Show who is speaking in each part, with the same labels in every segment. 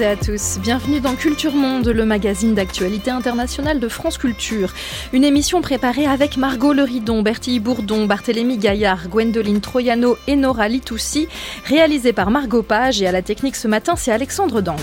Speaker 1: À tous. Bienvenue dans Culture Monde, le magazine d'actualité internationale de France Culture. Une émission préparée avec Margot Leridon, Bertille Bourdon, Barthélémy Gaillard, Gwendoline Troyano et Nora Litoussi, réalisée par Margot Page et à la technique ce matin, c'est Alexandre Dang.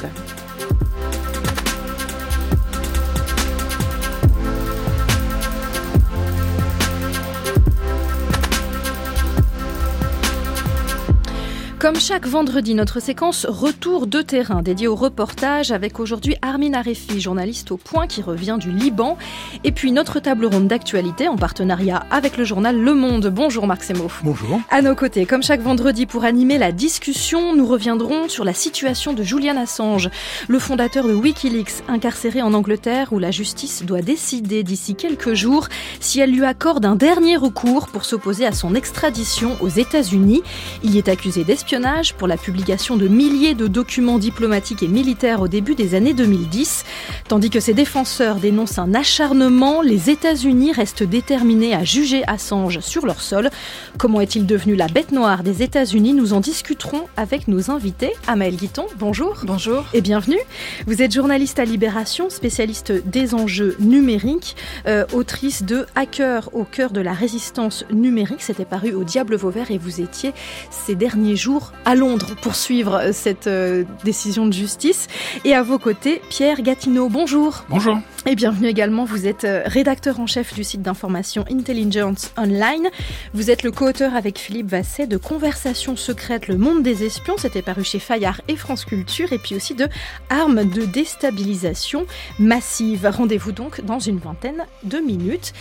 Speaker 1: Comme chaque vendredi, notre séquence Retour de terrain dédiée au reportage avec aujourd'hui Armin Arefi, journaliste au point qui revient du Liban. Et puis notre table ronde d'actualité en partenariat avec le journal Le Monde. Bonjour Marc Semo.
Speaker 2: Bonjour.
Speaker 1: À nos côtés, comme chaque vendredi pour animer la discussion, nous reviendrons sur la situation de Julian Assange, le fondateur de Wikileaks, incarcéré en Angleterre où la justice doit décider d'ici quelques jours si elle lui accorde un dernier recours pour s'opposer à son extradition aux États-Unis. Il est accusé d'espionnage pour la publication de milliers de documents diplomatiques et militaires au début des années 2010. Tandis que ses défenseurs dénoncent un acharnement, les États-Unis restent déterminés à juger Assange sur leur sol. Comment est-il devenu la bête noire des États-Unis? Nous en discuterons avec nos invités. Amaël Guiton, bonjour.
Speaker 3: Bonjour.
Speaker 1: Et bienvenue. Vous êtes journaliste à Libération, spécialiste des enjeux numériques, euh, autrice de Hacker au cœur de la résistance numérique. C'était paru au Diable Vauvert et vous étiez ces derniers jours à Londres pour suivre euh, cette euh, décision de justice. Et à vos côtés, Pierre Gatineau, bonjour.
Speaker 2: Bonjour.
Speaker 1: Et bienvenue également, vous êtes euh, rédacteur en chef du site d'information Intelligence Online. Vous êtes le co-auteur avec Philippe Vasset de Conversations secrètes, le monde des espions, c'était paru chez Fayard et France Culture, et puis aussi de Armes de déstabilisation massive. Rendez-vous donc dans une vingtaine de minutes.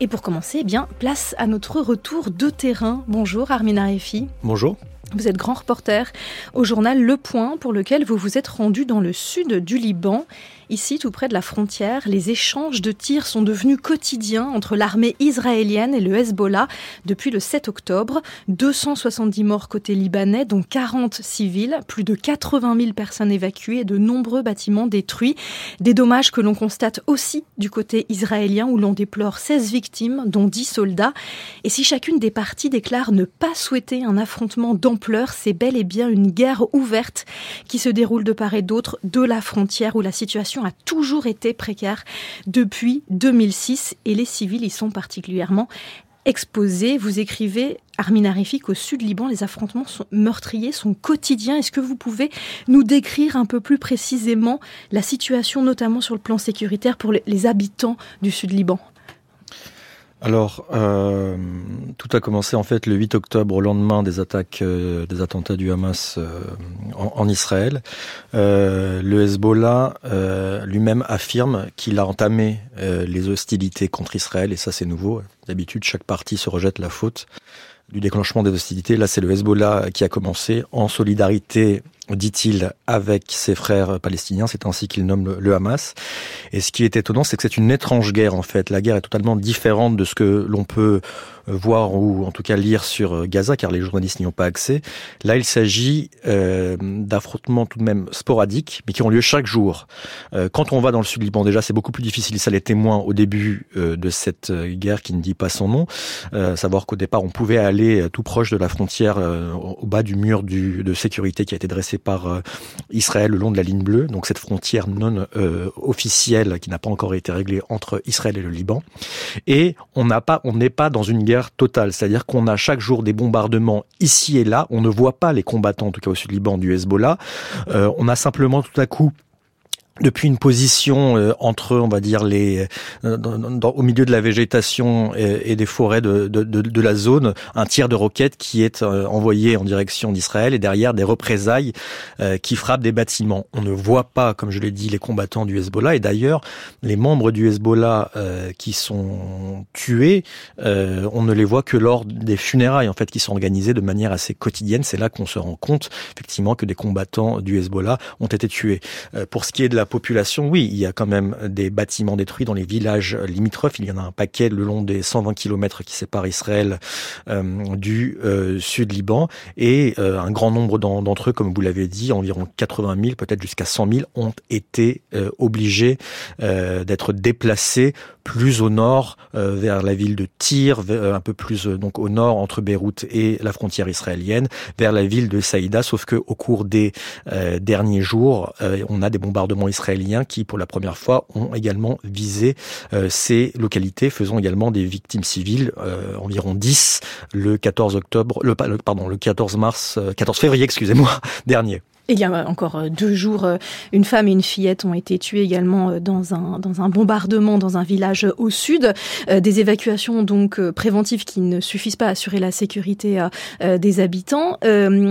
Speaker 1: Et pour commencer, eh bien, place à notre retour de terrain. Bonjour Armin Arefi.
Speaker 2: Bonjour.
Speaker 1: Vous êtes grand reporter au journal Le Point pour lequel vous vous êtes rendu dans le sud du Liban Ici, tout près de la frontière, les échanges de tirs sont devenus quotidiens entre l'armée israélienne et le Hezbollah depuis le 7 octobre. 270 morts côté libanais, dont 40 civils, plus de 80 000 personnes évacuées et de nombreux bâtiments détruits. Des dommages que l'on constate aussi du côté israélien où l'on déplore 16 victimes, dont 10 soldats. Et si chacune des parties déclare ne pas souhaiter un affrontement d'ampleur, c'est bel et bien une guerre ouverte qui se déroule de part et d'autre de la frontière où la situation a toujours été précaire depuis 2006 et les civils y sont particulièrement exposés. Vous écrivez, Armin Arifi, qu'au sud Liban, les affrontements sont meurtriers sont quotidiens. Est-ce que vous pouvez nous décrire un peu plus précisément la situation, notamment sur le plan sécuritaire, pour les habitants du sud Liban?
Speaker 2: Alors, euh, tout a commencé en fait le 8 octobre, au lendemain des attaques, euh, des attentats du Hamas euh, en, Israël. le Hezbollah lui-même affirme qu'il a entamé les hostilités contre Israël, et ça c'est nouveau. D'habitude, chaque partie se rejette la faute du déclenchement des hostilités. Là, c'est le Hezbollah qui a commencé en solidarité dit-il, avec ses frères palestiniens. C'est ainsi qu'il nomme le, Hamas. Et ce qui est étonnant, c'est que c'est une étrange guerre, en fait. La guerre est totalement différente de ce que l'on peut euh, voir ou en tout cas lire sur euh, Gaza, car les journalistes n'y ont pas accès. Là, il s'agit euh, d'affrontements tout de même sporadiques, mais qui ont lieu chaque jour. Euh, quand on va dans le sud Liban, déjà, c'est beaucoup plus difficile. Ça les témoins au début de cette guerre qui ne dit pas son nom. savoir qu'au départ, on pouvait aller tout proche de la frontière, au bas du mur du, de sécurité qui a été dressé par Israël le long de la ligne bleue, donc cette frontière non officielle qui n'a pas encore été réglée entre Israël et le Liban. Et on n'a pas, on n'est pas dans une guerre totale, c'est-à-dire qu'on a chaque jour des bombardements ici et là, on ne voit pas les combattants, en tout cas au sud Liban, du Hezbollah, euh, on a simplement tout à coup depuis une position euh, entre, on va dire, les euh, au milieu de la végétation et, des forêts de, de, de, la zone, un tir de roquette qui est euh, envoyé en direction d'Israël et derrière des représailles qui frappent des bâtiments. On ne voit pas, comme je l'ai dit, les combattants du Hezbollah et d'ailleurs les membres du Hezbollah qui sont tués, on ne les voit que lors des funérailles en fait qui sont organisées de manière assez quotidienne. C'est là qu'on se rend compte effectivement que des combattants du Hezbollah ont été tués. pour ce qui est de la population, oui, il y a quand même des bâtiments détruits dans les villages limitrophes. Il y en a un paquet le long des 120 kilomètres qui séparent Israël du sud Liban et un grand nombre d'entre eux, comme vous l'avez dit, environ 80 000, peut-être jusqu'à 100 000, ont été obligés d'être déplacés plus au nord vers la ville de Tyr, un peu plus donc au nord entre Beyrouth et la frontière israélienne, vers la ville de Saïda, sauf que au cours des euh, derniers jours, euh, on a des bombardements israéliens qui, pour la première fois, ont également visé euh, ces localités, faisant également des victimes civiles, environ 10 le 14 octobre, le, pardon, le 14 mars, 14 février, excusez-moi, dernier.
Speaker 1: Il y a encore euh, deux jours, euh, une femme et une fillette ont été tuées également euh, dans un, dans un bombardement dans un village au sud. Des évacuations donc préventives qui ne suffisent pas à assurer la sécurité des habitants.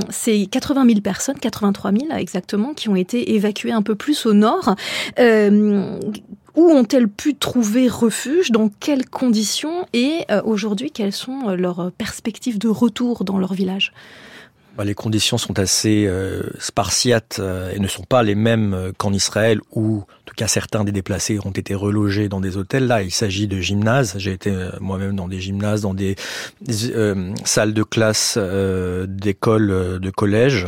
Speaker 1: C'est 80 000 personnes, 83 000 exactement, qui ont été évacuées un peu plus au nord. Où ont-elles pu trouver refuge? Dans quelles conditions? Et aujourd'hui, quelles sont leurs perspectives de retour dans leur village?
Speaker 2: Les conditions sont assez euh, spartiates euh, et ne sont pas les mêmes euh, qu'en Israël où, en tout cas, certains des déplacés ont été relogés dans des hôtels. Là, il s'agit de gymnases. J'ai été moi-même dans des gymnases, dans des, salles de classe d'écoles, de collèges,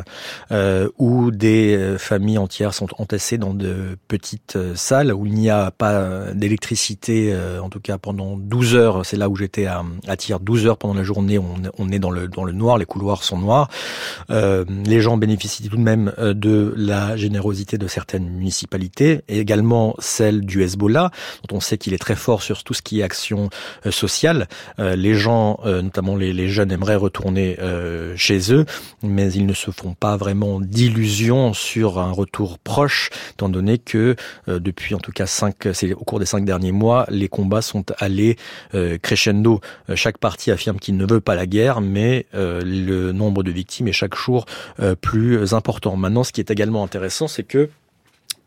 Speaker 2: où des familles entières sont entassées dans de petites salles où il n'y a pas d'électricité, en tout cas pendant 12 heures. C'est là où j'étais à, à 12 heures pendant la journée. On, on est dans le, dans le noir, les couloirs sont noirs. Euh, les gens bénéficient tout de même euh, de la générosité de certaines municipalités et également celle du Hezbollah, dont on sait qu'il est très fort sur tout ce qui est action euh, sociale. les gens, notamment les, les, jeunes, aimeraient retourner chez eux, mais ils ne se font pas vraiment d'illusions sur un retour proche, étant donné que depuis en tout cas cinq, c'est au cours des cinq derniers mois, les combats sont allés crescendo. chaque partie affirme qu'il ne veut pas la guerre, mais le nombre de victimes chaque jour euh, plus important. Maintenant, ce qui est également intéressant, c'est que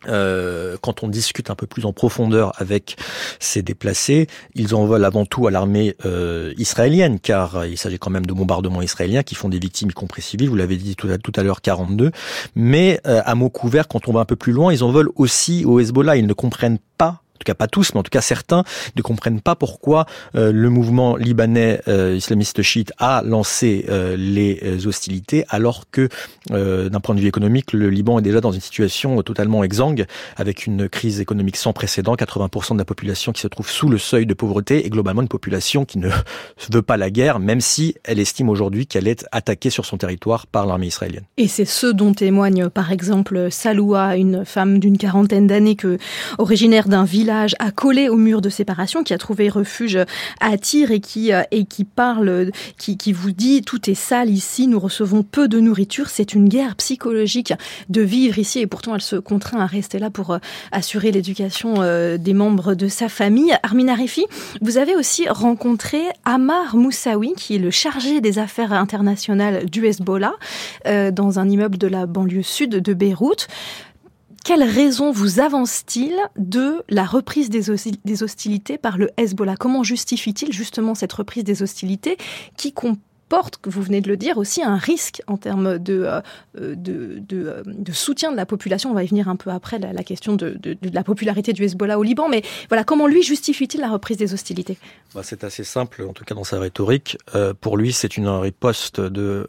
Speaker 2: euh, quand on discute un peu plus en profondeur avec ces déplacés, ils en veulent avant tout à l'armée euh, israélienne, car il s'agit quand même de bombardements israéliens qui font des victimes, y compris civiles, vous l'avez dit tout à, tout à l'heure, 42. Mais à mot couvert, quand on va un peu plus loin, ils en veulent aussi au Hezbollah. Ils ne comprennent pas tout cas pas tous, mais en tout cas certains, ne comprennent pas pourquoi euh, le mouvement libanais euh, islamiste chiite a lancé euh, les hostilités, alors que d'un point de vue économique, le Liban est déjà dans une situation totalement exsangue, avec une crise économique sans précédent, 80% de la population qui se trouve sous le seuil de pauvreté, et globalement une population qui ne veut pas la guerre, même si elle estime aujourd'hui qu'elle est attaquée sur son territoire par l'armée israélienne.
Speaker 1: Et c'est ce dont témoigne par exemple Saloua, une femme d'une quarantaine d'années, que originaire d'un village accolé au mur de séparation, qui a trouvé refuge à Tyr et qui, euh, et qui parle, qui, qui vous dit tout est sale ici, nous recevons peu de nourriture. C'est une guerre psychologique de vivre ici et pourtant elle se contraint à rester là pour euh, assurer l'éducation euh, des membres de sa famille. Armin Arifi, vous avez aussi rencontré Amar Moussaoui, qui est le chargé des affaires internationales du Hezbollah, dans un immeuble de la banlieue sud de Beyrouth. Quelle raison vous avance-t-il de la reprise des, hostilités par le Hezbollah? Comment justifie-t-il justement cette reprise des hostilités qui porte, que vous venez de le dire, aussi un risque en termes de, euh, de, euh, de, soutien de la population. On va y venir un peu après, la, question de, la popularité du Hezbollah au Liban. Mais voilà, comment lui justifie-t-il la reprise des hostilités?
Speaker 2: Bah, C'est assez simple, en tout cas dans sa rhétorique. Euh, pour lui, c'est une riposte de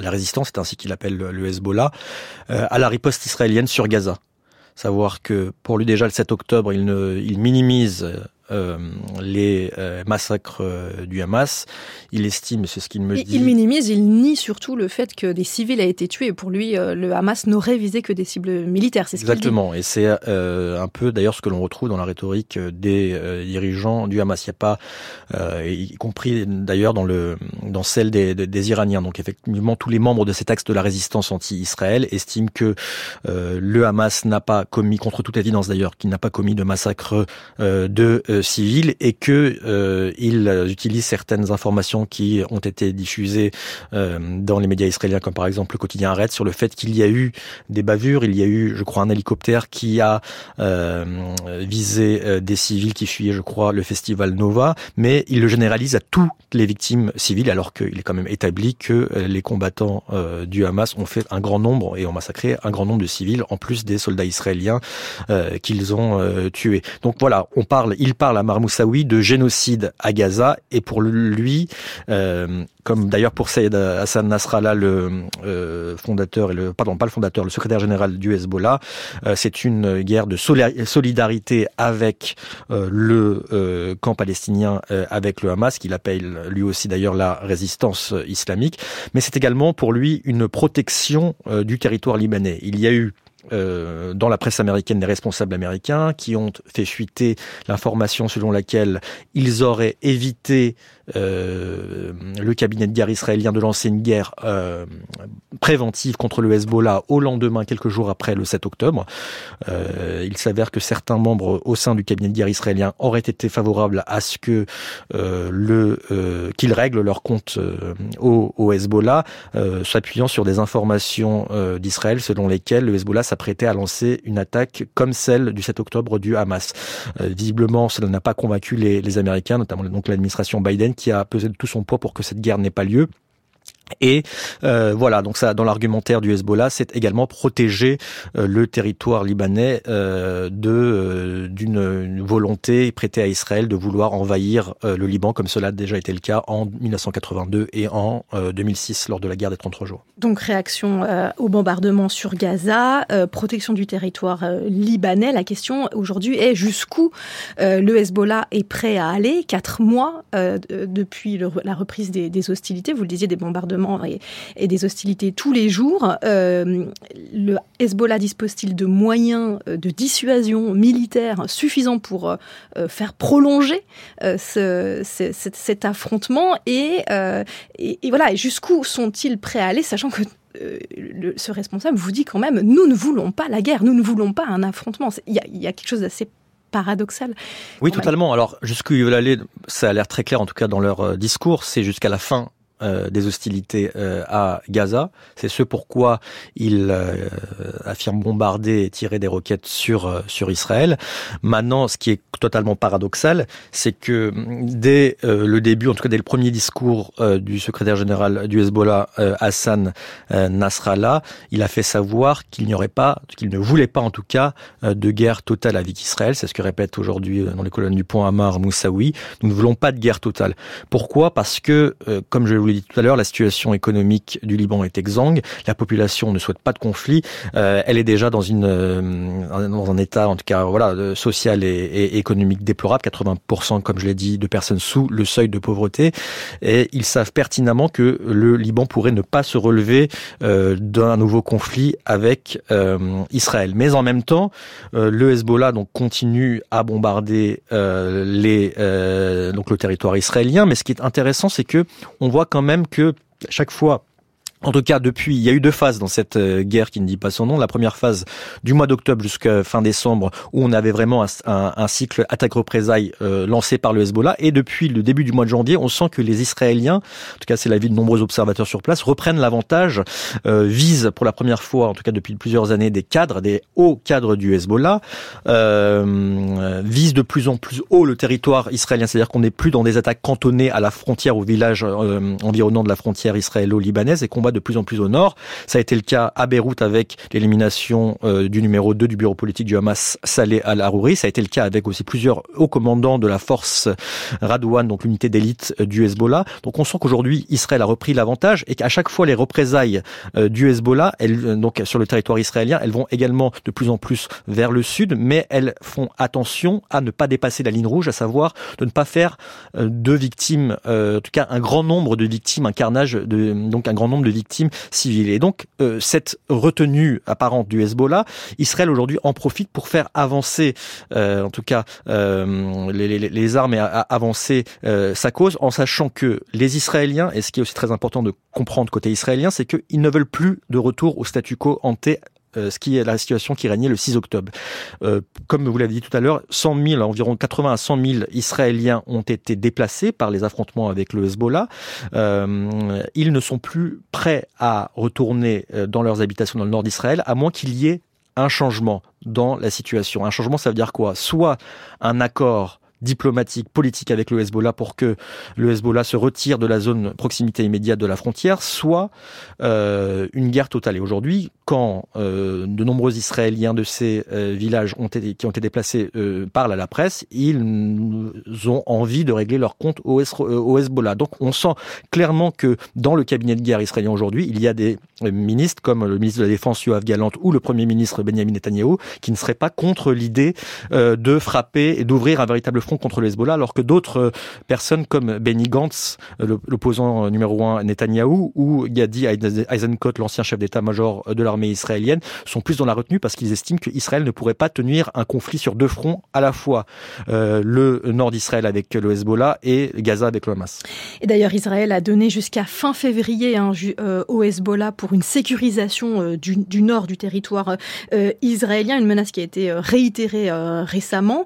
Speaker 2: la résistance, c'est ainsi qu'il appelle le Hezbollah, à la riposte israélienne sur Gaza. Savoir que pour lui déjà le 7 octobre, il minimise euh, les euh, massacres euh, du Hamas. Il estime, c'est ce qu'il me dit.
Speaker 1: Il minimise, il nie surtout le fait que des civils aient été tués. Pour lui, le Hamas n'aurait visé que des cibles militaires.
Speaker 2: C'est ce Exactement. Et c'est un peu d'ailleurs ce que l'on retrouve dans la rhétorique des dirigeants du Hamas. Il n'y a pas, y compris d'ailleurs dans le dans celle des, des, Iraniens. Donc effectivement, tous les membres de cet axe de la résistance anti-Israël estiment que le Hamas n'a pas commis, contre toute évidence d'ailleurs, qu'il n'a pas commis de massacre de civils et que ils utilisent certaines informations qui ont été diffusées dans les médias israéliens, comme par exemple le quotidien Red, sur le fait qu'il y a eu des bavures, il y a eu, je crois, un hélicoptère qui a visé des civils qui fuyaient, je crois, le festival Nova, mais il le généralise à toutes les victimes civiles, alors qu'il est quand même établi que les combattants du Hamas ont fait un grand nombre et ont massacré un grand nombre de civils, en plus des soldats israéliens euh, qu'ils ont euh, tués. Donc voilà, on parle, il parle à Marmoussaoui de génocide à Gaza, et pour lui, euh, comme d'ailleurs pour Saïd Hassan Nasrallah, le fondateur et le pardon pas le fondateur, le secrétaire général du Hezbollah, c'est une guerre de solidarité avec le camp palestinien, avec le Hamas, qu'il appelle lui aussi d'ailleurs la résistance islamique, mais c'est également pour lui une protection du territoire libanais. Il y a eu euh, dans la presse américaine des responsables américains qui ont fait fuiter l'information selon laquelle ils auraient évité euh, le cabinet de guerre israélien de lancer une guerre euh, préventive contre le Hezbollah au lendemain, quelques jours après le 7 octobre. Euh, il s'avère que certains membres au sein du cabinet de guerre israélien auraient été favorables à ce que euh, le euh, qu'ils règlent leur compte au, au, Hezbollah, s'appuyant sur des informations d'Israël selon lesquelles le Hezbollah s'apprêtait à lancer une attaque comme celle du 7 octobre du Hamas. visiblement, cela n'a pas convaincu les, les Américains, notamment donc l'administration Biden, qui a pesé de tout son poids pour que cette guerre n'ait pas lieu. Et euh, voilà, donc ça, dans l'argumentaire du Hezbollah, c'est également protéger euh, le territoire libanais euh, de d'une volonté prêtée à Israël de vouloir envahir le Liban, comme cela a déjà été le cas en 1982 et en 2006 lors de la guerre des 33 jours.
Speaker 1: Donc réaction au bombardement sur Gaza, protection du territoire libanais. La question aujourd'hui est jusqu'où le Hezbollah est prêt à aller? Quatre mois depuis la reprise des, des hostilités, vous le disiez, des bombardements et, des hostilités tous les jours. Euh, le Hezbollah dispose-t-il de moyens euh, de dissuasion militaire suffisants pour euh, faire prolonger cet affrontement et, et, voilà, jusqu'où sont-ils prêts à aller, sachant que ce responsable vous dit quand même, nous ne voulons pas la guerre, nous ne voulons pas un affrontement. Il y a, quelque chose d'assez paradoxal.
Speaker 2: Oui, totalement. Alors, jusqu'où ils veulent aller, ça a l'air très clair, en tout cas dans leur discours, c'est jusqu'à la fin euh, des hostilités euh, à Gaza. C'est ce pourquoi il euh, affirme bombarder et tirer des roquettes sur sur Israël. Maintenant, ce qui est totalement paradoxal, c'est que dès le début, en tout cas dès le premier discours du secrétaire général du Hezbollah, Hassan Nasrallah, il a fait savoir qu'il n'y aurait pas, qu'il ne voulait pas en tout cas de guerre totale avec Israël. C'est ce que répète aujourd'hui dans les colonnes du Point Amar Moussaoui. Nous ne voulons pas de guerre totale. Pourquoi? Parce que, comme je vous l'ai dit tout à l'heure, la situation économique du Liban est exsangue. La population ne souhaite pas de conflit. Euh, elle est déjà dans une euh, dans un état, en tout cas, voilà, social et, économique déplorable. 80%, comme je l'ai dit, de personnes sous le seuil de pauvreté. Et ils savent pertinemment que le Liban pourrait ne pas se relever euh, d'un nouveau conflit avec euh, Israël. Mais en même temps, euh, le Hezbollah donc continue à bombarder les donc le territoire israélien. Mais ce qui est intéressant, c'est que on voit même que chaque fois en tout cas, depuis, il y a eu deux phases dans cette euh, guerre qui ne dit pas son nom. La première phase du mois d'octobre jusqu'à fin décembre, où on avait vraiment un, cycle attaque-représailles euh, lancé par le Hezbollah. Et depuis le début du mois de janvier, on sent que les Israéliens, en tout cas c'est l'avis de nombreux observateurs sur place, reprennent l'avantage, euh, visent pour la première fois, en tout cas depuis plusieurs années, des cadres, des hauts cadres du Hezbollah, visent de plus en plus haut le territoire israélien. C'est-à-dire qu'on n'est plus dans des attaques cantonnées à la frontière, au village environnant de la frontière israélo-libanaise et qu'on de plus en plus au nord. Ça a été le cas à Beyrouth avec l'élimination euh, du numéro 2 du bureau politique du Hamas, Saleh al-Harouri. Ça a été le cas avec aussi plusieurs hauts commandants de la force Radouane, donc l'unité d'élite euh, du Hezbollah. Donc on sent qu'aujourd'hui Israël a repris l'avantage et qu'à chaque fois les représailles euh, du Hezbollah, donc sur le territoire israélien, elles vont également de plus en plus vers le sud, mais elles font attention à ne pas dépasser la ligne rouge, à savoir de ne pas faire de victimes, en tout cas un grand nombre de victimes, un carnage, de, donc un grand nombre de victimes civiles. Et donc, euh, cette retenue apparente du Hezbollah, Israël aujourd'hui en profite pour faire avancer, euh, en tout cas, euh, les, armes et avancer sa cause, en sachant que les Israéliens, et ce qui est aussi très important de comprendre côté israélien, c'est qu'ils ne veulent plus de retour au statu quo ante ce qui est la situation qui régnait le 6 octobre. comme vous l'avez dit tout à l'heure, 100 000, environ 80 à 100 000 Israéliens ont été déplacés par les affrontements avec le Hezbollah. ils ne sont plus prêts à retourner dans leurs habitations dans le nord d'Israël, à moins qu'il y ait un changement dans la situation. Un changement, ça veut dire quoi? Soit un accord diplomatique, politique avec le Hezbollah pour que le Hezbollah se retire de la zone proximité immédiate de la frontière, soit euh, une guerre totale. Et aujourd'hui, quand euh, de nombreux Israéliens de ces euh, villages ont été, qui ont été déplacés parlent à la presse, ils ont envie de régler leur compte au, au Hezbollah. Donc on sent clairement que dans le cabinet de guerre israélien aujourd'hui, il y a des ministres comme le ministre de la Défense Yoav Galant ou le Premier ministre Benjamin Netanyahu qui ne seraient pas contre l'idée de frapper et d'ouvrir un véritable contre le Hezbollah, alors que d'autres euh, personnes comme Benny Gantz, euh, l'opposant euh, numéro un Netanyahou, ou Gadi Eisenkot, l'ancien chef d'état-major de l'armée israélienne, sont plus dans la retenue parce qu'ils estiment qu'Israël ne pourrait pas tenir un conflit sur deux fronts, à la fois le nord d'Israël avec le Hezbollah et Gaza avec le Hamas.
Speaker 1: Et d'ailleurs, Israël a donné jusqu'à fin février hein, au Hezbollah pour une sécurisation du, nord du territoire israélien, une menace qui a été réitérée récemment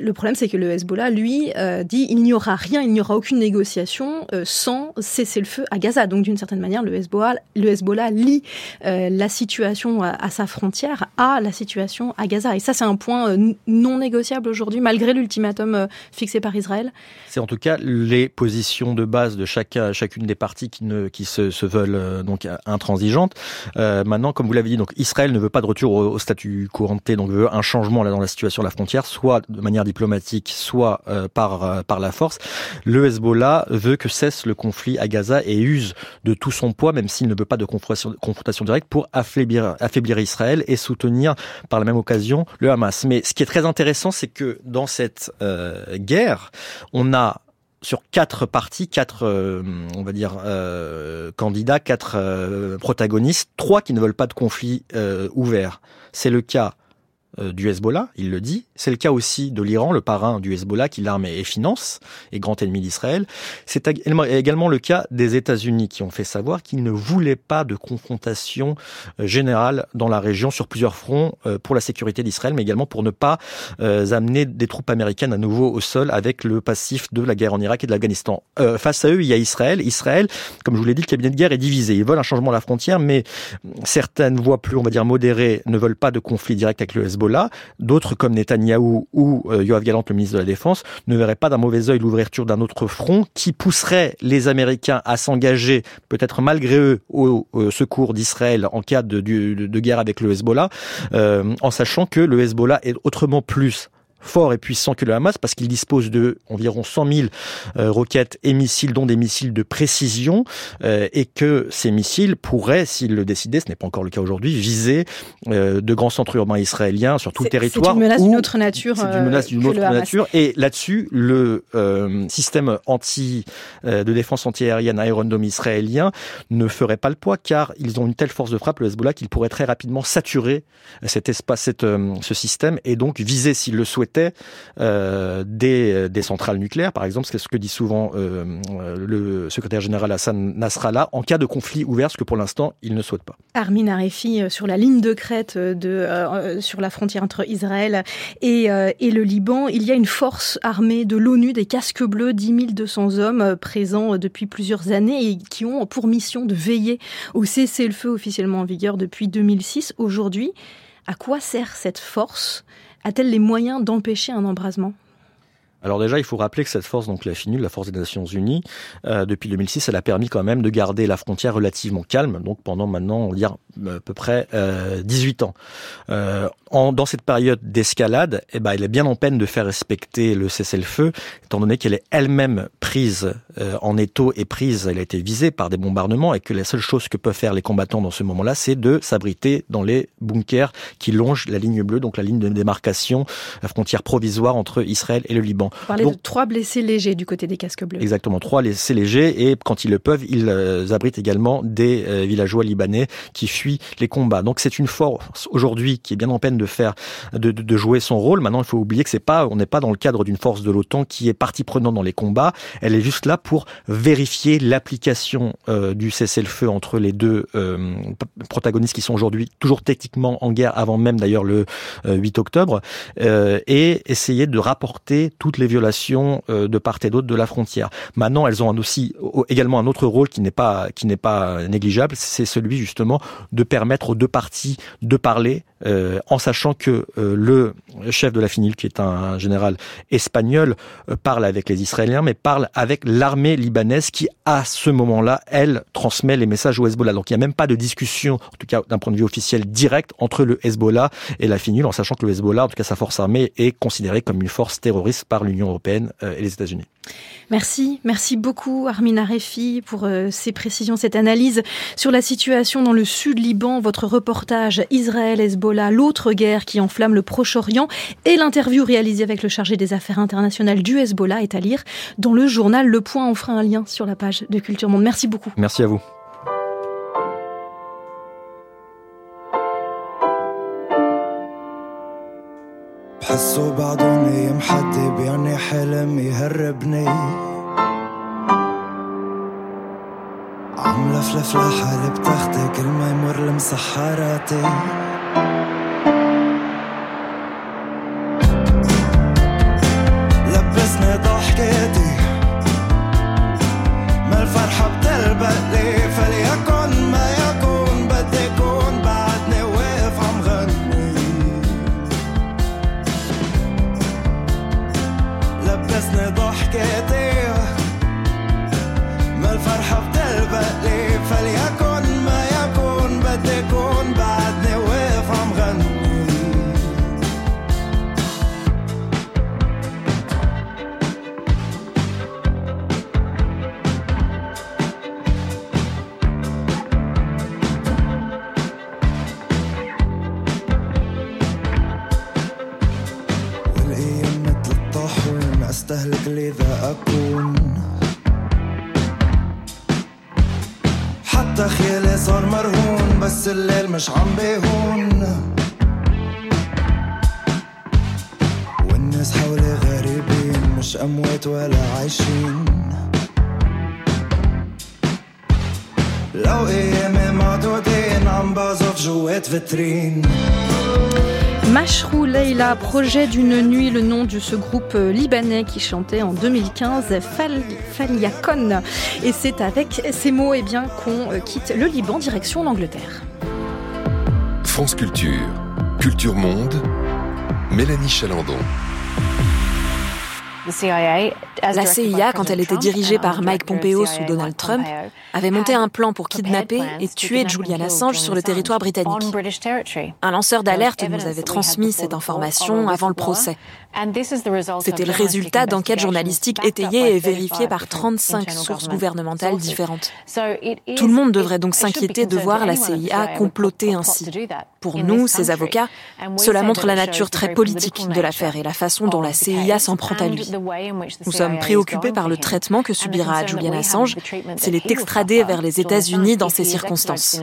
Speaker 1: le problème, c'est que le Hezbollah, lui, euh, dit il n'y aura rien, il n'y aura aucune négociation euh, sans cesser le feu à Gaza. Donc, d'une certaine manière, le Hezbollah, le Hezbollah lie euh, la situation à, sa frontière à la situation à Gaza. Et ça, c'est un point non négociable aujourd'hui, malgré l'ultimatum fixé par Israël.
Speaker 2: C'est en tout cas les positions de base de chacun, chacune des parties qui, se, veulent donc intransigeantes. maintenant, comme vous l'avez dit, donc Israël ne veut pas de retour au, statut couranté, donc veut un changement là dans la situation à la frontière, soit de manière diplomatique, soit euh, par, euh, par la force, le Hezbollah veut que cesse le conflit à Gaza et use de tout son poids, même s'il ne veut pas de confrontation, directe, pour affaiblir, affaiblir Israël et soutenir par la même occasion le Hamas. Mais ce qui est très intéressant, c'est que dans cette euh, guerre, on a sur quatre parties, quatre, on va dire, candidats, quatre protagonistes, trois qui ne veulent pas de conflit ouvert. C'est le cas du Hezbollah, il le dit. C'est le cas aussi de l'Iran, le parrain du Hezbollah qui l'arme et finance, et grand ennemi d'Israël. C'est également le cas des États-Unis qui ont fait savoir qu'ils ne voulaient pas de confrontation euh, générale dans la région sur plusieurs fronts euh, pour la sécurité d'Israël, mais également pour ne pas amener des troupes américaines à nouveau au sol avec le passif de la guerre en Irak et de l'Afghanistan. face à eux, il y a Israël. Israël, comme je vous l'ai dit, le cabinet de guerre est divisé. Ils veulent un changement à la frontière, mais certaines voix plus, on va dire, modérées ne veulent pas de conflit direct avec le Hezbollah D'autres, comme Netanyahou ou euh, Yoav Galant, le ministre de la Défense, ne verraient pas d'un mauvais œil l'ouverture d'un autre front qui pousserait les Américains à s'engager, peut-être malgré eux, au, secours d'Israël en cas de, guerre avec le Hezbollah, euh, en sachant que le Hezbollah est autrement plus fort et puissant que le Hamas parce qu'il dispose de environ 100 000 euh, roquettes et missiles, dont des missiles de précision, euh, et que ces missiles pourraient, s'ils le décidaient, ce n'est pas encore le cas aujourd'hui, viser euh, de grands centres urbains israéliens sur tout le territoire. C'est
Speaker 1: une menace d'une autre nature.
Speaker 2: C'est une menace d'une autre nature. Et là-dessus, le système anti de défense antiaérienne Iron Dome israélien ne ferait pas le poids car ils ont une telle force de frappe, le Hezbollah, qu'ils pourraient très rapidement saturer cet espace, cette, ce système et donc viser, s'ils le souhaitent, euh, des, des, centrales nucléaires, par exemple, c'est ce que dit souvent euh, le secrétaire général Hassan Nasrallah, en cas de conflit ouvert, ce que pour l'instant, il ne souhaite pas.
Speaker 1: Armin Arefi, euh, sur la ligne de crête de, sur la frontière entre Israël et, et le Liban, il y a une force armée de l'ONU, des casques bleus, 10 200 hommes présents depuis plusieurs années et qui ont pour mission de veiller au cessez-le-feu officiellement en vigueur depuis 2006. Aujourd'hui, à quoi sert cette force? A-t-elle les moyens d'empêcher un embrasement?
Speaker 2: Alors déjà, il faut rappeler que cette force, donc la FINUL, la Force des Nations Unies, euh, depuis 2006, elle a permis quand même de garder la frontière relativement calme, donc pendant maintenant, on va dire, à peu près euh, 18 ans. Euh, dans cette période d'escalade, eh ben, elle est bien en peine de faire respecter le cessez-le-feu, étant donné qu'elle est elle-même prise euh, en étau et prise, elle a été visée par des bombardements, et que la seule chose que peuvent faire les combattants dans ce moment-là, c'est de s'abriter dans les bunkers qui longent la ligne bleue, donc la ligne de démarcation, la frontière provisoire entre Israël et le Liban.
Speaker 1: On parlait de trois blessés légers du côté des casques bleus.
Speaker 2: Exactement, trois blessés légers et quand ils le peuvent, ils euh, abritent également des euh, villageois libanais qui fuient les combats. Donc c'est une force aujourd'hui qui est bien en peine de faire, de, de, jouer son rôle. Maintenant, il faut oublier que c'est pas, on n'est pas dans le cadre d'une force de l'OTAN qui est partie prenante dans les combats. Elle est juste là pour vérifier l'application euh, du cessez-le-feu entre les deux euh, protagonistes qui sont aujourd'hui toujours techniquement en guerre avant même d'ailleurs le 8 octobre et essayer de rapporter toutes les violations de part et d'autre de la frontière. Maintenant, elles ont aussi également un autre rôle qui n'est pas qui n'est pas négligeable, c'est celui justement de permettre aux deux parties de parler, euh, en sachant que euh, le chef de la FINIL, qui est un, général espagnol, euh, parle avec les Israéliens, mais parle avec l'armée libanaise qui, à ce moment-là, elle transmet les messages au Hezbollah. Donc il n'y a même pas de discussion, en tout cas d'un point de vue officiel, direct entre le Hezbollah et la FINIL, en sachant que le Hezbollah, en tout cas sa force armée, est considérée comme une force terroriste par l'Union européenne et les États-Unis.
Speaker 1: Merci, merci beaucoup Armina Refi pour euh, ces précisions, cette analyse sur la situation dans le sud Liban, votre reportage Israël-Hezbollah, l'autre guerre qui enflamme le Proche-Orient et l'interview réalisée avec le chargé des affaires internationales du Hezbollah est à lire dans le journal Le Point. On fera un lien sur la page de Culture Monde. Merci beaucoup.
Speaker 2: Merci à vous.
Speaker 3: حاسه نايم محدب بيعني حلم يهربني. عم لفلف لحالي بتاخدي كل ما يمر لمسحاراتي
Speaker 1: Mashrou Leila, projet d'une nuit, le nom de ce groupe libanais qui chantait en 2015 Fal Faliakon. Et c'est avec ces mots eh bien, qu'on quitte le Liban direction l'Angleterre.
Speaker 4: France Culture, Culture Monde, Mélanie Chalandon.
Speaker 5: La CIA, quand elle était dirigée par Mike Pompeo sous Donald Trump, avait monté un plan pour kidnapper et tuer Julian Assange sur le territoire britannique. Un lanceur d'alerte nous avait transmis cette information avant le procès. C'était le résultat d'enquêtes journalistiques étayées et vérifiées par 35 sources gouvernementales différentes. Tout le monde devrait donc s'inquiéter de voir la CIA comploter ainsi. Pour nous, ces avocats, cela montre la nature très politique de l'affaire et la façon dont la CIA s'en prend à lui. Nous sommes préoccupés par le traitement que subira Julian Assange s'il est extradé vers les États-Unis dans ces circonstances.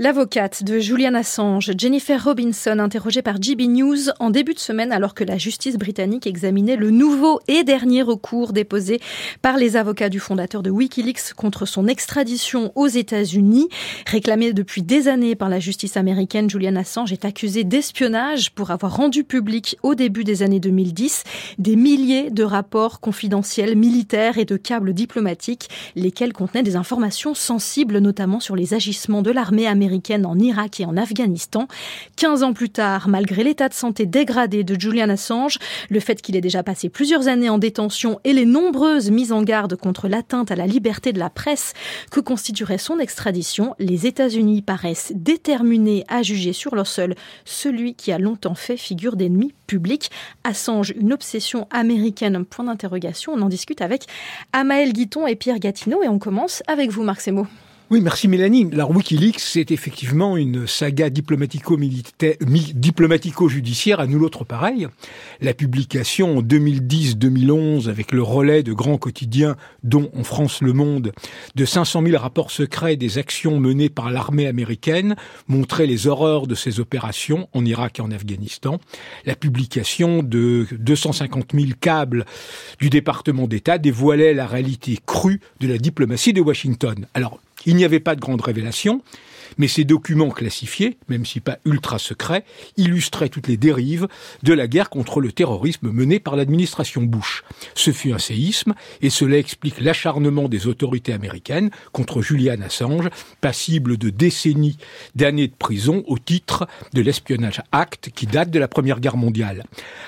Speaker 1: L'avocate de Julian Assange, Jennifer Robinson, interrogée par GB News en début de semaine alors que la justice britannique examinait le nouveau et dernier recours déposé par les avocats du fondateur de Wikileaks contre son extradition aux États-Unis. Réclamé depuis des années par la justice américaine, Julian Assange est accusé d'espionnage pour avoir rendu public au début des années 2010 des milliers de rapports confidentiels militaires et de câbles diplomatiques, lesquels contenaient des informations sensibles notamment sur les agissements de l'armée américaine en Irak et en Afghanistan. 15 ans plus tard, malgré l'état de santé dégradé de Julian Assange, le fait qu'il ait déjà passé plusieurs années en détention et les nombreuses mises en garde contre l'atteinte à la liberté de la presse que constituerait son extradition, les États-Unis paraissent déterminés à juger sur leur sol celui qui a longtemps fait figure d'ennemi public. Assange, une obsession américaine, point d'interrogation. On en discute avec Amael Guiton et Pierre Gatineau et on commence avec vous, Marc Semo.
Speaker 6: Oui, merci Mélanie. La Wikileaks, c'est effectivement une saga diplomatico-judiciaire à nul autre pareil. La publication en 2010-2011 avec le relais de grands quotidiens, dont en France Le Monde, de 500 000 rapports secrets des actions menées par l'armée américaine montrait les horreurs de ces opérations en Irak et en Afghanistan. La publication de 250 000 câbles du département d'État dévoilait la réalité crue de la diplomatie de Washington. Alors, il n'y avait pas de grande révélation, mais ces documents classifiés, même si pas ultra secrets, illustraient toutes les dérives de la guerre contre le terrorisme menée par l'administration Bush. Ce fut un séisme, et cela explique l'acharnement des autorités américaines contre Julian Assange, passible de décennies d'années de prison au titre de l'espionnage Act qui date de la Première Guerre mondiale.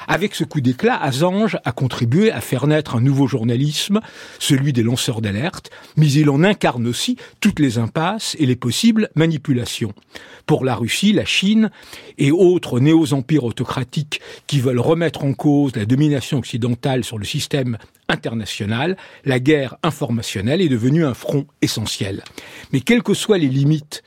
Speaker 6: Avec ce coup d'éclat, Assange a contribué à faire naître un nouveau journalisme, celui des lanceurs d'alerte, mais il en incarne aussi toutes les impasses et les possibles manipulation. Pour la Russie, la Chine et autres néo-empires autocratiques qui veulent remettre en cause la domination occidentale sur le système international, la guerre informationnelle est devenue un front essentiel. Mais quelles que soient les limites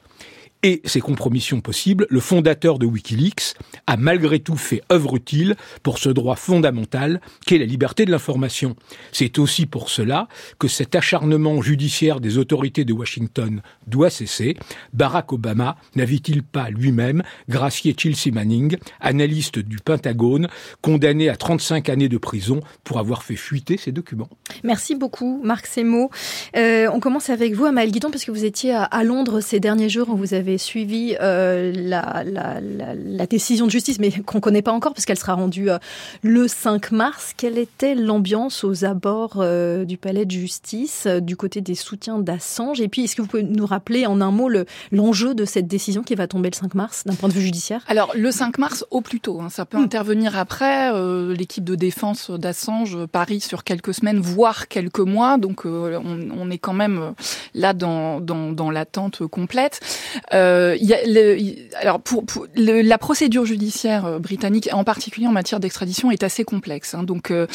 Speaker 6: et ses compromissions possibles, le fondateur de Wikileaks a malgré tout fait œuvre utile pour ce droit fondamental qu'est la liberté de l'information. C'est aussi pour cela que cet acharnement judiciaire des autorités de Washington doit cesser. Barack Obama n'avait-il pas lui-même gracié Chelsea Manning, analyste du Pentagone, condamné à 35 années de prison pour avoir fait fuiter ses documents?
Speaker 1: Merci beaucoup, Marc Semo. Euh, on commence avec vous, Amael Guidon, parce que vous étiez à, Londres ces derniers jours, vous avez suivi euh, la, la, la, la, décision de justice, mais qu'on ne connaît pas encore, puisqu'elle sera rendue euh, le 5 mars. Quelle était l'ambiance aux abords euh, du palais de justice, du côté des soutiens d'Assange? Et puis, est-ce que vous pouvez nous rappeler en un mot l'enjeu de cette décision qui va tomber le 5 mars, d'un point de vue judiciaire?
Speaker 7: Alors, le 5 mars, au plus tôt. Hein, ça peut mmh. intervenir après. L'équipe de défense d'Assange parie sur quelques semaines, voire quelques mois. Donc, on, on, est quand même là dans, dans, dans l'attente complète. Euh, y a le, y, alors pour, pour le, la procédure judiciaire euh, britannique, en particulier en matière d'extradition, est assez complexe. Hein. Donc, euh,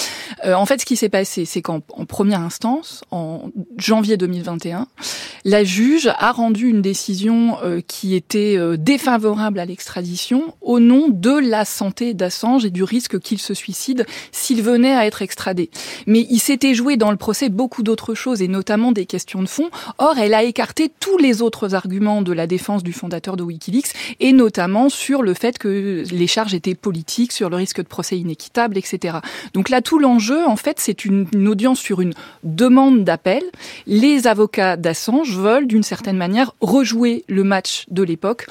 Speaker 7: euh, en fait, ce qui s'est passé, c'est qu'en première instance, en janvier 2021, la juge a rendu une décision euh, qui était euh, défavorable à l'extradition au nom de la santé d'Assange et du risque qu'il se suicide s'il venait à être extradé. Mais il s'était joué dans le procès beaucoup d'autres choses et notamment des questions de fond. Or, elle a écarté tous les autres arguments de la défense du fondateur de Wikileaks et notamment sur le fait que les charges étaient politiques, sur le risque de procès inéquitable, etc. Donc là, tout l'enjeu, en fait, c'est une, une audience sur une demande d'appel. Les avocats d'Assange veulent, d'une certaine manière, rejouer le match de l'époque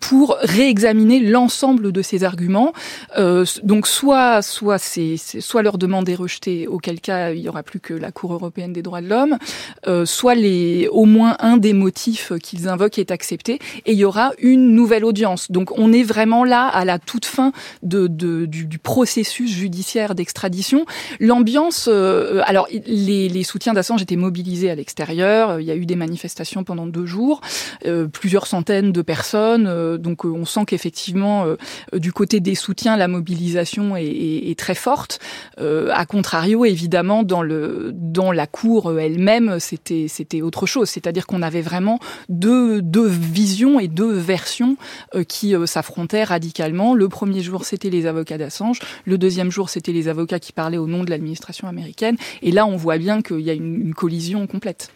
Speaker 7: pour réexaminer l'ensemble de ces arguments. Euh, donc soit soit c'est soit leur demande est rejetée, auquel cas il y aura plus que la Cour européenne des droits de l'homme, euh, soit les au moins un des motifs qu'ils invoquent est accepté et il y aura une nouvelle audience. Donc on est vraiment là à la toute fin de, de du, du, processus judiciaire d'extradition. L'ambiance, euh, alors les, les soutiens d'Assange étaient mobilisés à l'extérieur. Il y a eu des manifestations pendant deux jours, euh, plusieurs centaines de personnes euh, donc euh, on sent qu'effectivement euh, du côté des soutiens la mobilisation est, très forte. a contrario évidemment dans le dans la cour elle-même c'était autre chose, c'est-à-dire qu'on avait vraiment deux deux visions et deux versions qui s'affrontaient radicalement. Le premier jour c'était les avocats d'Assange, le deuxième jour c'était les avocats qui parlaient au nom de l'administration américaine et là on voit bien qu'il y a une, collision complète.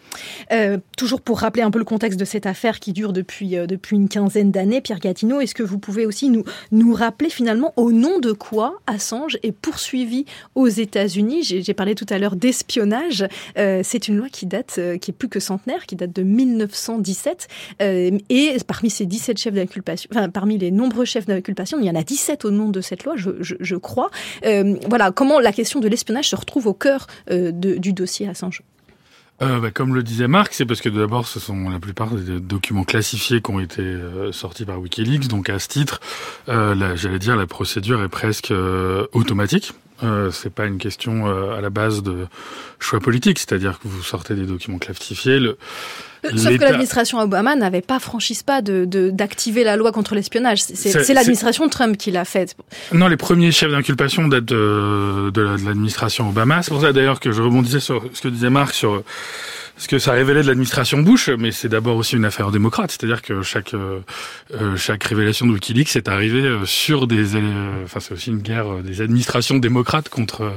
Speaker 1: Toujours pour rappeler un peu le contexte de cette affaire qui dure depuis, depuis une quinzaine d'années, Pierre Gatineau, est-ce que vous pouvez aussi nous, rappeler finalement au nom de quoi Assange est poursuivi aux États-Unis? J'ai parlé tout à l'heure d'espionnage. Euh, c'est une loi qui date, euh, qui est plus que centenaire, qui date de 1917. Euh, et parmi ces 17 chefs d'inculpation, parmi les nombreux chefs d'inculpation, il y en a 17 au nom de cette loi, je, crois. Voilà, comment la question de l'espionnage se retrouve au cœur du dossier Assange?
Speaker 8: Euh, bah, comme le disait Marc, c'est parce que d'abord, ce sont la plupart des documents classifiés qui ont été euh, sortis par Wikileaks. Donc, à ce titre, euh, j'allais dire, la procédure est presque euh, automatique. Euh, c'est pas une question à la base de choix politique, c'est-à-dire que vous sortez des documents classifiés.
Speaker 1: Sauf que l'administration Obama n'avait pas franchi ce pas de d'activer la loi contre l'espionnage. C'est l'administration Trump qui l'a fait.
Speaker 8: Non, les premiers chefs d'inculpation datent de, de l'administration Obama. C'est pour ça d'ailleurs que je rebondissais sur ce que disait Marc sur ce que ça révélait de l'administration Bush, mais c'est d'abord aussi une affaire démocrate, c'est-à-dire que chaque euh, euh, chaque révélation de WikiLeaks est arrivée euh, sur des, enfin c'est aussi une guerre des administrations démocrates contre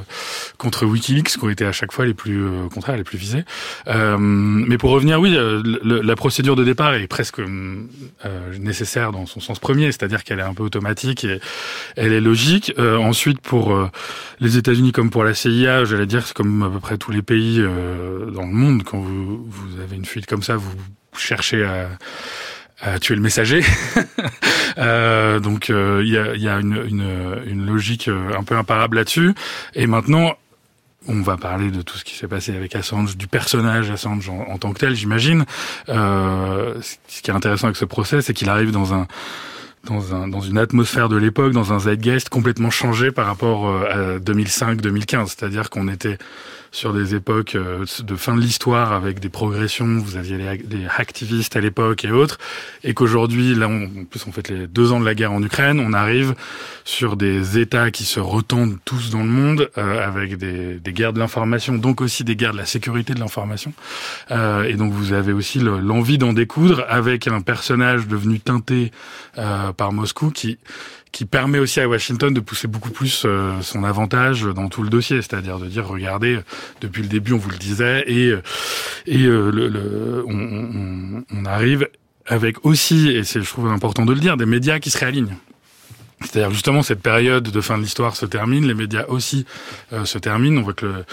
Speaker 8: contre WikiLeaks qui ont été à chaque fois les plus contraires, les plus visées. mais pour revenir, oui, la procédure de départ est presque nécessaire dans son sens premier, c'est-à-dire qu'elle est un peu automatique et elle est logique. ensuite, pour les États-Unis comme pour la CIA, j'allais dire, c'est comme à peu près tous les pays dans le monde quand vous, avez une fuite comme ça, vous cherchez à, tuer le messager. Euh, donc euh, il y, a, une, logique euh, un peu imparable là-dessus. Et maintenant, on va parler de tout ce qui s'est passé avec Assange, du personnage Assange en, tant que tel, j'imagine. ce qui est intéressant avec ce procès, c'est qu'il arrive dans un dans, un, dans une atmosphère de l'époque, dans un zeitgeist complètement changé par rapport à 2005-2015. C'est-à-dire qu'on était sur des époques euh, de fin de l'histoire avec des progressions. Vous aviez les activistes à l'époque et autres, et qu'aujourd'hui, là, on, en plus, on fait les deux ans de la guerre en Ukraine, on arrive sur des États qui se retendent tous dans le monde euh, avec des, des, guerres de l'information, donc aussi des guerres de la sécurité de l'information. Euh, et donc, vous avez aussi l'envie d'en découdre avec un personnage devenu teinté euh, par Moscou qui qui permet aussi à Washington de pousser beaucoup plus euh, son avantage dans tout le dossier, c'est-à-dire de dire regardez depuis le début on vous le disait et et euh, on, on arrive avec aussi et c'est je trouve important de le dire des médias qui se réalignent. C'est-à-dire justement cette période de fin de l'histoire se termine, les médias aussi euh, se terminent. On voit que le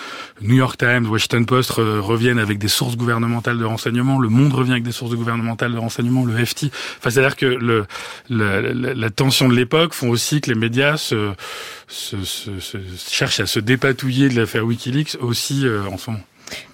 Speaker 8: New York Times, Washington Post reviennent avec des sources gouvernementales de renseignement, le Monde revient avec des sources gouvernementales de renseignement, le FT. Enfin, c'est-à-dire que le, la, la, tension de l'époque font aussi que les médias se, se, se, se, cherchent à se dépatouiller de l'affaire WikiLeaks aussi euh, en ce moment.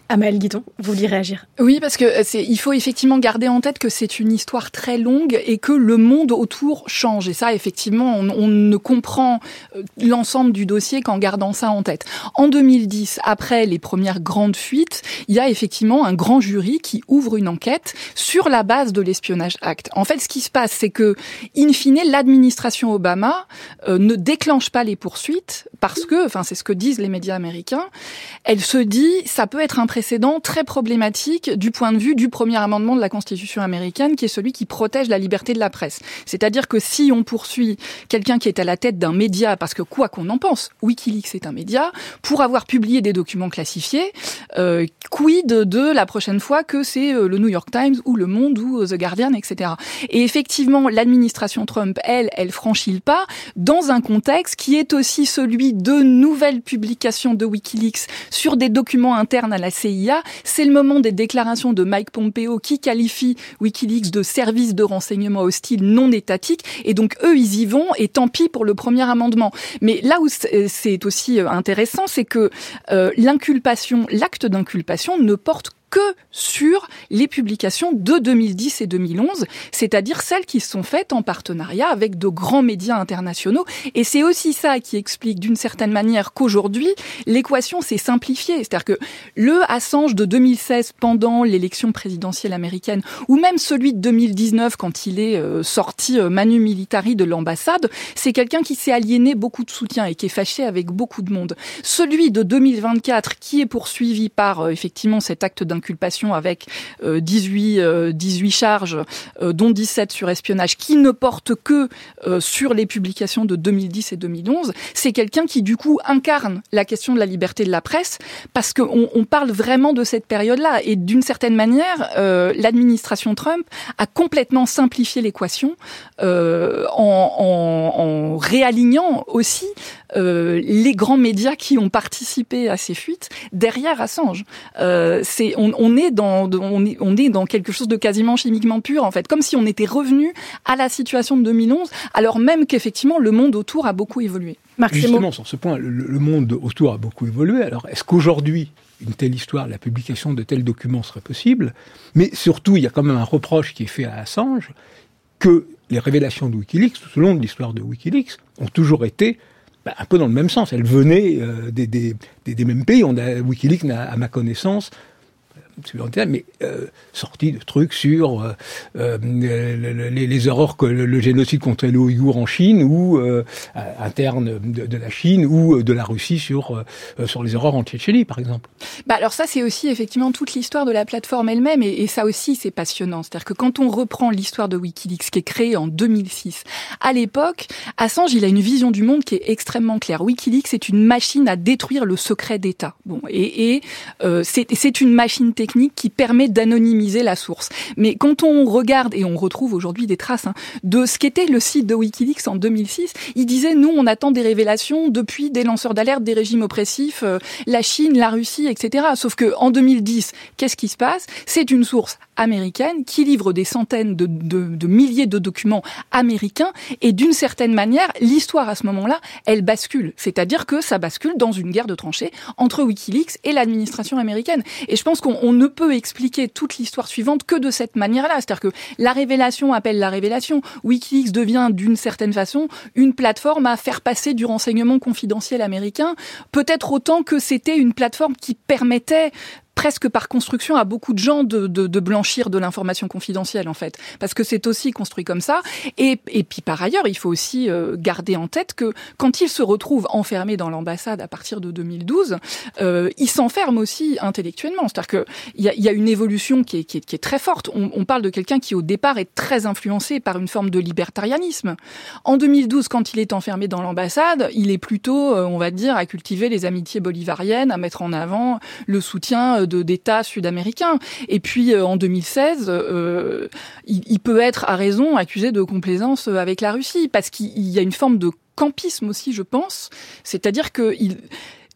Speaker 1: Amel Guidon, vous vouliez réagir
Speaker 7: Oui, parce que euh, c'est, il faut effectivement garder en tête que c'est une histoire très longue et que le monde autour change. Et ça, effectivement, on, ne comprend euh, l'ensemble du dossier qu'en gardant ça en tête. En 2010, après les premières grandes fuites, il y a effectivement un grand jury qui ouvre une enquête sur la base de l'espionnage Act. En fait, ce qui se passe, c'est que, in fine, l'administration Obama euh, ne déclenche pas les poursuites parce que, enfin, c'est ce que disent les médias américains. Elle se dit, ça peut être un précédent très problématique du point de vue du premier amendement de la Constitution américaine, qui est celui qui protège la liberté de la presse. C'est-à-dire que si on poursuit quelqu'un qui est à la tête d'un média, parce que quoi qu'on en pense, Wikileaks est un média, pour avoir publié des documents classifiés, euh, quid de la prochaine fois que c'est euh, le New York Times ou Le Monde ou The Guardian, etc. Et effectivement, l'administration Trump, elle, elle franchit le pas dans un contexte qui est aussi celui de nouvelles publications de Wikileaks sur des documents internes à la CIA c'est le moment des déclarations de Mike Pompeo qui qualifie Wikileaks de service de renseignement hostile non étatique. Et donc, eux, ils y vont et tant pis pour le premier amendement. Mais là où c'est aussi euh, intéressant, c'est que euh, l'inculpation, l'acte d'inculpation ne porte que sur les publications de 2010 et 2011, c'est-à-dire celles qui sont faites en partenariat avec de grands médias internationaux. Et c'est aussi ça qui explique d'une certaine manière qu'aujourd'hui, l'équation s'est simplifiée. C'est-à-dire que le Assange de 2016 pendant l'élection présidentielle américaine, ou même celui de 2019 quand il est euh, sorti euh, manu militari de l'ambassade, c'est quelqu'un qui s'est aliéné beaucoup de soutien et qui est fâché avec beaucoup de monde. Celui de 2024 qui est poursuivi par euh, effectivement cet acte d'un inculpation avec 18, euh, 18 euh, charges, euh, dont 17 sur espionnage, qui ne portent que sur les publications de 2010 et 2011, c'est quelqu'un qui du coup incarne la question de la liberté de la presse, parce qu'on on parle vraiment de cette période-là. Et d'une certaine manière, l'administration Trump a complètement simplifié l'équation en réalignant aussi euh, les grands médias qui ont participé à ces fuites derrière Assange. Euh, c'est on, on, est dans on est, on est dans quelque chose de quasiment chimiquement pur en fait, comme si on était revenu à la situation de 2011, alors même qu'effectivement le monde autour a beaucoup évolué.
Speaker 6: Justement sur ce point, le, monde autour a beaucoup évolué. Alors est-ce qu'aujourd'hui une telle histoire, la publication de tels documents serait possible? Mais surtout, il y a quand même un reproche qui est fait à Assange que les révélations de Wikileaks, tout au long de l'histoire de Wikileaks, ont toujours été bah, un peu dans le même sens. Elle venait euh, des, des, des, mêmes pays. On a, Wikileaks, à ma connaissance, mais euh, sorti de trucs sur euh, euh les, les, horreurs que le, génocide contre les Ouïghours en Chine ou euh, interne de, la Chine ou de la Russie sur sur les horreurs en Tchétchénie, par exemple.
Speaker 7: Bah alors ça, c'est aussi effectivement toute l'histoire de la plateforme elle-même, et, et, ça aussi, c'est passionnant. C'est-à-dire que quand on reprend l'histoire de WikiLeaks, qui est créée en 2006, à l'époque, Assange, il a une vision du monde qui est extrêmement claire. WikiLeaks est une machine à détruire le secret d'État. Bon, et, et c'est une machine technique qui permet d'anonymiser la source. Mais quand on regarde, et on retrouve aujourd'hui des traces hein, de ce qu'était le site de Wikileaks en 2006, il disait, nous, on attend des révélations depuis des lanceurs d'alerte, des régimes oppressifs, euh, la Chine, la Russie, etc. Sauf que en 2010, qu'est-ce qui se passe? C'est une source américaine qui livre des centaines de, de, milliers de documents américains et d'une certaine manière, l'histoire à ce moment-là, elle bascule. C'est-à-dire que ça bascule dans une guerre de tranchées entre Wikileaks et l'administration américaine. Et je pense qu'on ne peut expliquer toute l'histoire suivante que de cette manière-là. C'est-à-dire que la révélation appelle la révélation. Wikileaks devient d'une certaine façon une plateforme à faire passer du renseignement confidentiel américain, peut-être autant que c'était une plateforme qui permettait presque par construction à beaucoup de gens de, de, de blanchir de l'information confidentielle en fait, parce que c'est aussi construit comme ça. Et, et puis par ailleurs, il faut aussi euh, garder en tête que quand il se retrouve enfermé dans l'ambassade à partir de 2012, euh, il s'enferme aussi intellectuellement. C'est-à-dire que il y a, y a, une évolution qui est, qui est, qui est très forte. On, on parle de quelqu'un qui au départ est très influencé par une forme de libertarianisme. En 2012, quand il est enfermé dans l'ambassade, il est plutôt, euh, on va dire, à cultiver les amitiés bolivariennes, à mettre en avant le soutien d'État sud-américain. Et puis euh, en 2016, euh, il, il, peut être à raison accusé de complaisance avec la Russie parce qu'il y a une forme de campisme aussi, je pense. C'est-à-dire que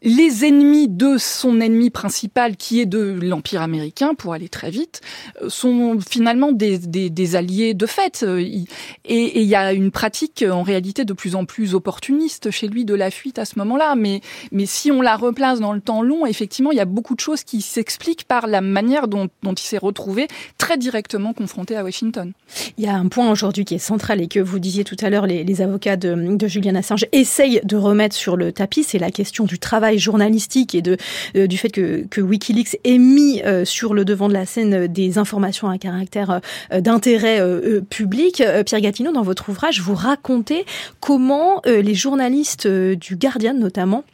Speaker 7: les ennemis de son ennemi principal, qui est de l'Empire américain, pour aller très vite, euh, sont finalement des, des, des alliés de fait. Euh, et il y a une pratique en réalité de plus en plus opportuniste chez lui de la fuite à ce moment-là. Mais, mais si on la replace dans le temps long, effectivement, il y a beaucoup de choses qui s'expliquent par la manière dont, dont il s'est retrouvé très directement confronté à Washington.
Speaker 1: Il y a un point aujourd'hui qui est central et que vous disiez tout à l'heure, les, les avocats de, de Julian Assange essayent de remettre sur le tapis, c'est la question du travail journalistique et euh, du fait que, que Wikileaks ait mis euh, sur le devant de la scène euh, des informations à caractère d'intérêt public. Pierre Gatineau, dans votre ouvrage, vous racontez comment les journalistes du Guardian notamment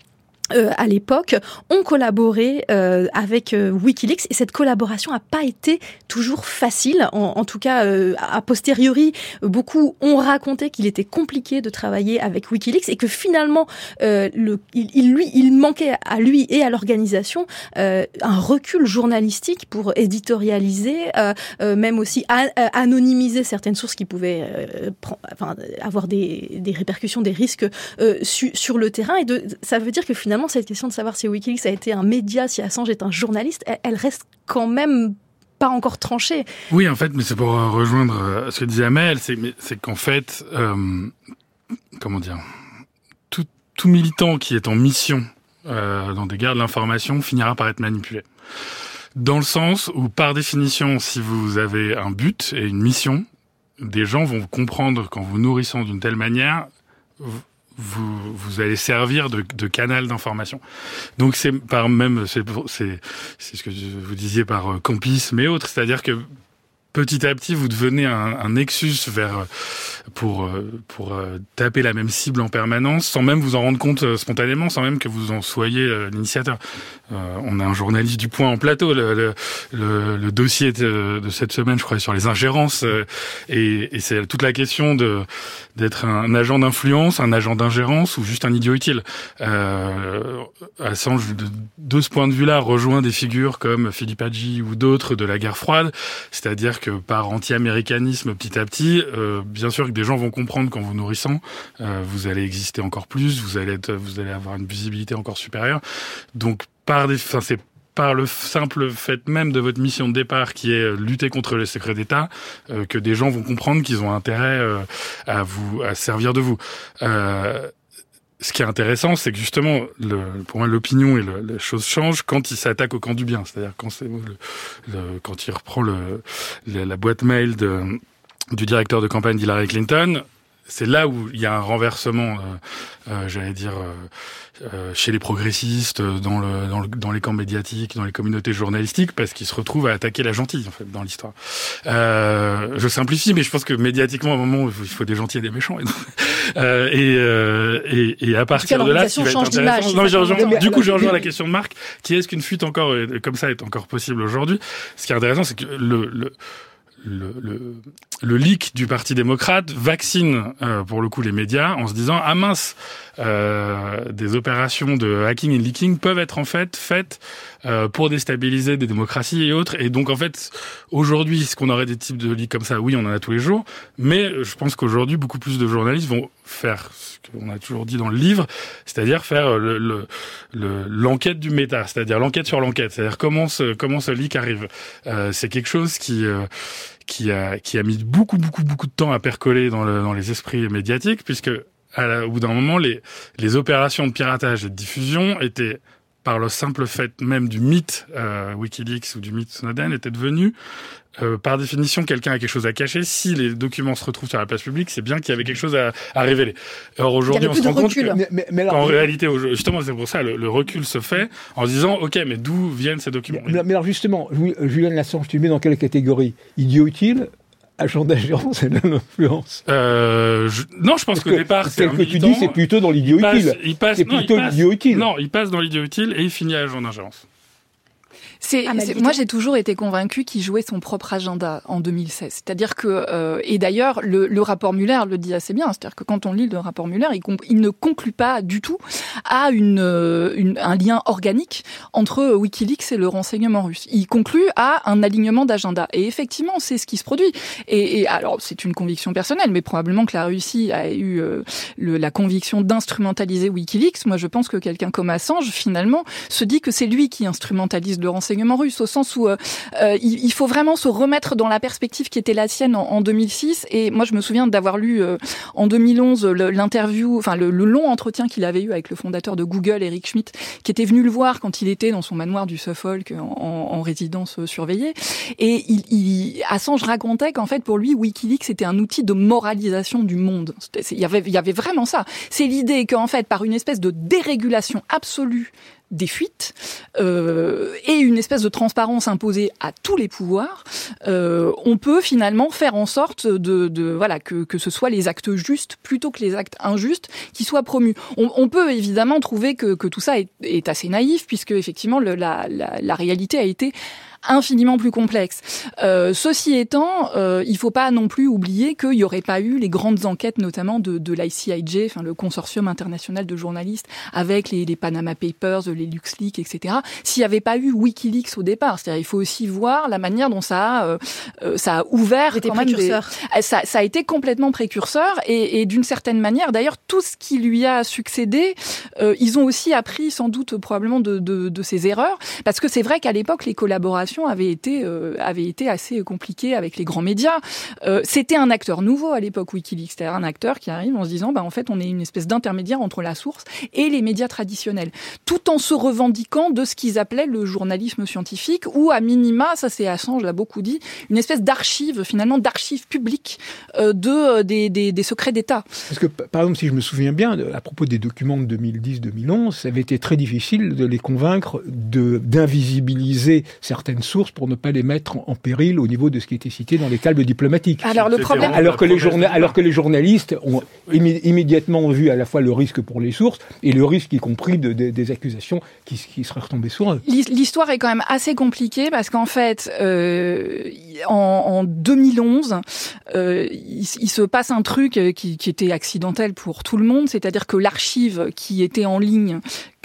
Speaker 1: euh, à l'époque, ont collaboré euh, avec euh, Wikileaks et cette collaboration n'a pas été toujours facile. En, tout cas, euh, a posteriori, beaucoup ont raconté qu'il était compliqué de travailler avec Wikileaks et que finalement, euh, le, il, il, lui, il manquait à lui et à l'organisation un recul journalistique pour éditorialiser, même aussi anonymiser certaines sources qui pouvaient enfin, avoir des, des, répercussions, des risques su, sur le terrain. Et de, ça veut dire que finalement cette question de savoir si Wikileaks a été un média, si Assange est un journaliste, elle, reste quand même pas encore tranchée.
Speaker 8: Oui, en fait, mais c'est pour rejoindre euh, ce que disait Amel, c'est qu'en fait, euh, comment dire, tout, tout, militant qui est en mission euh, dans des guerres de l'information finira par être manipulé. Dans le sens où, par définition, si vous avez un but et une mission, des gens vont comprendre qu'en vous nourrissant d'une telle manière, vous, vous allez servir de, de canal d'information. Donc c'est par même c'est c'est ce que vous disiez par euh, campisme et autres, c'est-à-dire que petit à petit, vous devenez un, un nexus vers pour euh, pour euh, taper la même cible en permanence, sans même vous en rendre compte spontanément, sans même que vous en soyez l'initiateur. Euh, on a un journaliste du Point en plateau. Le, le, le, le dossier de, de, cette semaine, je crois, sur les ingérences, et, et c'est toute la question de d'être un agent d'influence, un agent d'ingérence ou juste un idiot utile. Euh, Assange, de, de ce point de vue-là, rejoint des figures comme Philippe Hadji ou d'autres de la guerre froide, c'est-à-dire que par anti-américanisme, petit à petit, euh, bien sûr que des gens vont comprendre qu'en vous nourrissant, euh, vous allez exister encore plus, vous allez être, vous allez avoir une visibilité encore supérieure. Donc par des, enfin c'est par le simple fait même de votre mission de départ, qui est lutter contre les secrets d'État, euh, que des gens vont comprendre qu'ils ont intérêt euh, à vous à servir de vous. Euh, ce qui est intéressant, c'est que justement, le, pour moi, l'opinion et le, les choses changent quand il s'attaque au camp du bien. C'est-à-dire quand, le, quand il reprend la boîte mail de, du directeur de campagne d'Hillary Clinton, c'est là où il y a un renversement, j'allais dire euh, chez les progressistes, dans, le, dans, le, dans, les camps médiatiques, dans les communautés journalistiques, parce qu'ils se retrouvent à attaquer la gentille, en fait, dans l'histoire. Euh, je simplifie, mais je pense que médiatiquement, à un moment, il faut des gentils et des méchants. Et, euh, et, euh, et, et, à partir de là, va être intéressant... Non, mais du coup, je rejoins la question de Marc, qui est-ce qu'une fuite encore, comme ça, est encore possible aujourd'hui? Ce qui est intéressant, c'est que le, le le, le, le, leak du Parti démocrate vaccine euh, pour le coup les médias en se disant ah mince euh, des opérations de hacking et leaking peuvent être en fait faites euh, pour déstabiliser des démocraties et autres. Et donc en fait aujourd'hui ce qu'on aurait des types de leaks comme ça oui on en a tous les jours. Mais je pense qu'aujourd'hui beaucoup plus de journalistes vont faire ce qu'on a toujours dit dans le livre c'est-à-dire faire le l'enquête le, du méta c'est-à-dire l'enquête sur l'enquête c'est-à-dire comment ce comment ce leak arrive. Euh, c'est quelque chose qui qui a, qui a mis beaucoup, beaucoup, beaucoup de temps à percoler dans, le, dans les esprits médiatiques, puisque à au bout d'un moment, les, les opérations de piratage et de diffusion étaient par le simple fait même du mythe euh, WikiLeaks ou du mythe Snowden était devenu euh, par définition quelqu'un a quelque chose à cacher. Si les documents se retrouvent sur la place publique, c'est bien qu'il y avait quelque chose à, à révéler. Or aujourd'hui, on se rend compte que, mais, mais, en réalité, justement, c'est pour ça le, le, recul se fait en se disant, ok, mais d'où viennent ces documents?
Speaker 6: Mais, mais, alors justement, Julien Lassange, tu mets dans quelle catégorie? Idiot utile? Agent d'agence et de l'influence
Speaker 8: euh, je... Non, je pense qu'au départ,
Speaker 6: c'est que tu dis, c'est plutôt dans l'idiot utile.
Speaker 8: Il passe,
Speaker 6: c'est plutôt l'idiot utile.
Speaker 8: Non, il passe dans l'idiot utile et il finit agent d'agence.
Speaker 7: C'est, moi, j'ai toujours été convaincue qu'il jouait son propre agenda en 2016. C'est-à-dire que, euh, et d'ailleurs, le, le, rapport Muller le dit assez bien. C'est-à-dire que quand on lit le rapport Muller, il, il ne conclut pas du tout à une, euh, une, un lien organique entre WikiLeaks et le renseignement russe. Il conclut à un alignement d'agenda. Et effectivement, c'est ce qui se produit. Et, et alors, c'est une conviction personnelle, mais probablement que la Russie a eu euh, le, la conviction d'instrumentaliser WikiLeaks. Moi, je pense que quelqu'un comme Assange, finalement, se dit que c'est lui qui instrumentalise le renseignement renseignement russe, au sens où euh, euh, il, faut vraiment se remettre dans la perspective qui était la sienne en, en 2006. Et moi, je me souviens d'avoir lu euh, en 2011 l'interview, enfin le, le, long entretien qu'il avait eu avec le fondateur de Google, Eric Schmidt, qui était venu le voir quand il était dans son manoir du Suffolk en, en résidence surveillée. Et il, il, Assange racontait qu'en fait, pour lui, WikiLeaks était un outil de moralisation du monde. Il y avait, il y avait vraiment ça. C'est l'idée qu'en fait, par une espèce de dérégulation absolue des fuites euh, et une espèce de transparence imposée à tous les pouvoirs, euh, on peut finalement faire en sorte de, de voilà que, que ce soit les actes justes plutôt que les actes injustes qui soient promus. On, on peut évidemment trouver que, que tout ça est, est, assez naïf puisque effectivement le, la, la, la réalité a été infiniment plus complexe. Euh, ceci étant, euh, il ne faut pas non plus oublier qu'il n'y aurait pas eu les grandes enquêtes, notamment de, de l'ICIJ, enfin le consortium international de journalistes, avec les, les Panama Papers, les LuxLeaks, etc. S'il n'y avait pas eu WikiLeaks au départ, c'est-à-dire il faut aussi voir la manière dont ça a, euh, euh ça a ouvert
Speaker 1: quand même des... Euh,
Speaker 7: ça, ça, a été complètement précurseur et, et d'une certaine manière, d'ailleurs, tout ce qui lui a succédé, euh, ils ont aussi appris sans doute probablement de, de, de ces erreurs, parce que c'est vrai qu'à l'époque les collaborations avait été euh, avait été assez compliqué avec les grands médias. Euh, c'était un acteur nouveau à l'époque WikiLeaks, c'était un acteur qui arrive en se disant bah en fait on est une espèce d'intermédiaire entre la source et les médias traditionnels, tout en se revendiquant de ce qu'ils appelaient le journalisme scientifique ou à minima, ça c'est Assange l'a beaucoup dit, une espèce d'archive finalement d'archives publiques euh, de des, des, des secrets d'État.
Speaker 6: Parce que par exemple si je me souviens bien à propos des documents de 2010-2011, ça avait été très difficile de les convaincre de d'invisibiliser certaines sources pour ne pas les mettre en péril au niveau de ce qui était cité dans les câbles diplomatiques.
Speaker 7: Alors le problème,
Speaker 6: alors que les journal... alors que les journalistes ont immé immédiatement vu à la fois le risque pour les sources et le risque y compris de, de, des accusations qui, qui seraient retombées sur eux.
Speaker 7: L'histoire est quand même assez compliquée parce qu'en fait, euh, en, en, 2011, euh, il, il, se passe un truc qui, qui était accidentel pour tout le monde, c'est-à-dire que l'archive qui était en ligne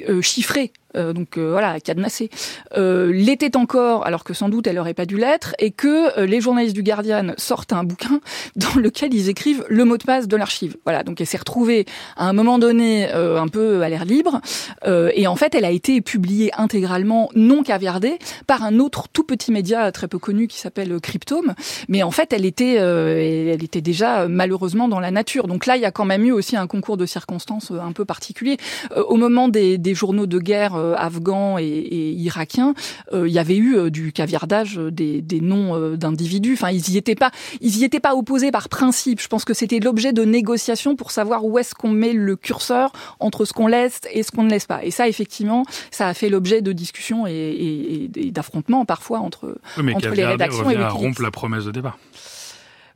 Speaker 7: euh, chiffrée euh, donc euh, voilà, cadenassée, euh, l'était encore, alors que sans doute elle aurait pas dû l'être, et que euh, les journalistes du Guardian sortent un bouquin dans lequel ils écrivent le mot de passe de l'archive. Voilà, donc elle s'est retrouvée à un moment donné euh, un peu à l'air libre, et en fait elle a été publiée intégralement, non caviardée, par un autre tout petit média très peu connu qui s'appelle Cryptome, mais en fait elle était, elle était déjà malheureusement dans la nature. Donc là, il y a quand même eu aussi un concours de circonstances un peu particulier. Au moment des, des journaux de guerre afghans et, et irakiens, il y avait eu du caviardage des, des noms d'individus. Enfin, ils y étaient pas, ils y étaient pas opposés par principe. Je pense que c'était l'objet de négociations pour savoir où est-ce qu'on met le curseur entre ce qu'on laisse et ce qu'on ne laisse pas. Et ça, effectivement, ça a fait l'objet de discussions et, d'affrontements parfois entre, entre les rédactions et
Speaker 8: à rompre la promesse de départ.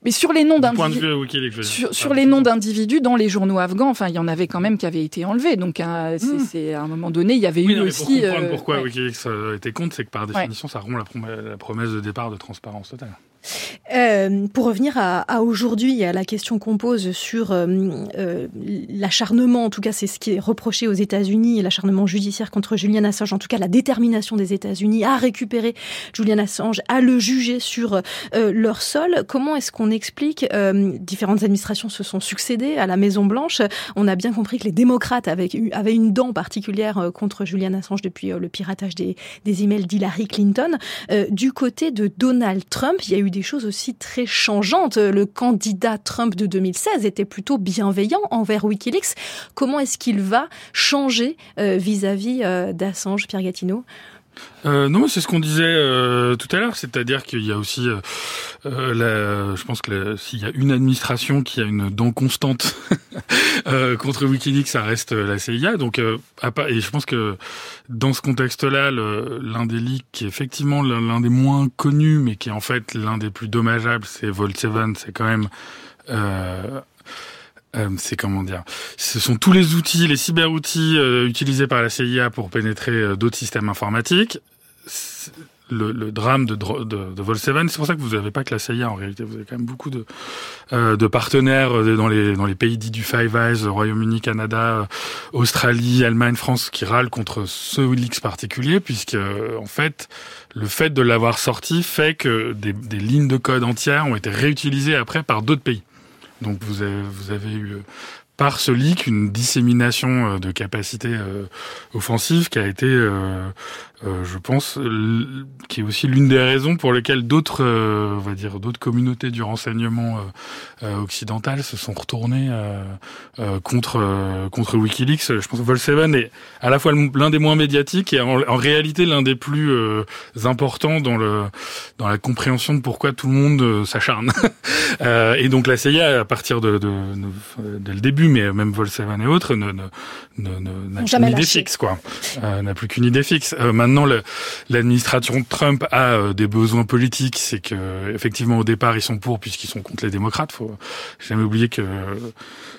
Speaker 7: Mais sur les noms d'individus, sur, sur les noms d'individus dans les journaux afghans, enfin, il y en avait quand même qui avaient été enlevés. Donc, hein, hmm. c'est à un moment donné, il y avait eu aussi.
Speaker 8: Pour comprendre euh, pourquoi WikiLeaks a été contre, c'est que par définition, ça rompt la promesse de départ de transparence totale.
Speaker 1: Euh, pour revenir à, aujourd'hui, à la question qu'on pose sur euh, euh, l'acharnement, en tout cas c'est ce qui est reproché aux États-Unis, l'acharnement judiciaire contre Julian Assange, en tout cas la détermination des États-Unis à récupérer Julian Assange, à le juger sur leur sol. Comment est-ce qu'on explique Différentes administrations se sont succédées à la Maison Blanche. On a bien compris que les démocrates avaient, avaient une dent particulière contre Julian Assange depuis le piratage des, des emails d'Hillary Clinton. du côté de Donald Trump, il y a eu des choses aussi très changeantes. Le candidat Trump de 2016 était plutôt bienveillant envers Wikileaks. Comment est-ce qu'il va changer euh, vis-à-vis euh, d'Assange, Pierre Gatineau?
Speaker 8: Euh, non, c'est ce qu'on disait euh, tout à l'heure, c'est-à-dire qu'il y a aussi, euh, euh la, je pense que s'il y a une administration qui a une dent constante contre WikiLeaks, ça reste la CIA. Donc, et je pense que dans ce contexte-là, l'un des leaks qui effectivement l'un des moins connus, mais qui est en fait l'un des plus dommageables, c'est Vault 7, c'est quand même euh, c'est comment dire? Ce sont tous les outils, les cyber-outils euh, utilisés par la CIA pour pénétrer euh, d'autres systèmes informatiques. Le, drame de, de, de Vol7, c'est pour ça que vous n'avez pas que la CIA en réalité, vous avez quand même beaucoup de, partenaires dans les, pays dits du Five Eyes, Royaume-Uni, Canada, Australie, Allemagne, France, qui râlent contre ce leaks particulier, puisque en fait, le fait de l'avoir sorti fait que des lignes de code entières ont été réutilisées après par d'autres pays. Donc vous avez, vous avez eu par ce leak une dissémination euh, de capacités euh, offensives qui a été, euh, je pense, qui est aussi l'une des raisons pour lesquelles d'autres, on va dire, d'autres communautés du renseignement occidental se sont retournées contre contre WikiLeaks. Je pense que Vol7 est à la fois l'un des moins médiatiques et en, réalité l'un des plus importants dans le dans la compréhension de pourquoi tout le monde s'acharne. et donc la CIA, à partir de, de, de, de le début mais même Volkswagen et autres, n'a qu'une idée fixe, quoi. Euh, n'a plus qu'une idée fixe. Euh, maintenant, l'administration Trump a euh, des besoins politiques, c'est que effectivement au départ ils sont pour puisqu'ils sont contre les démocrates. Faut jamais oublier que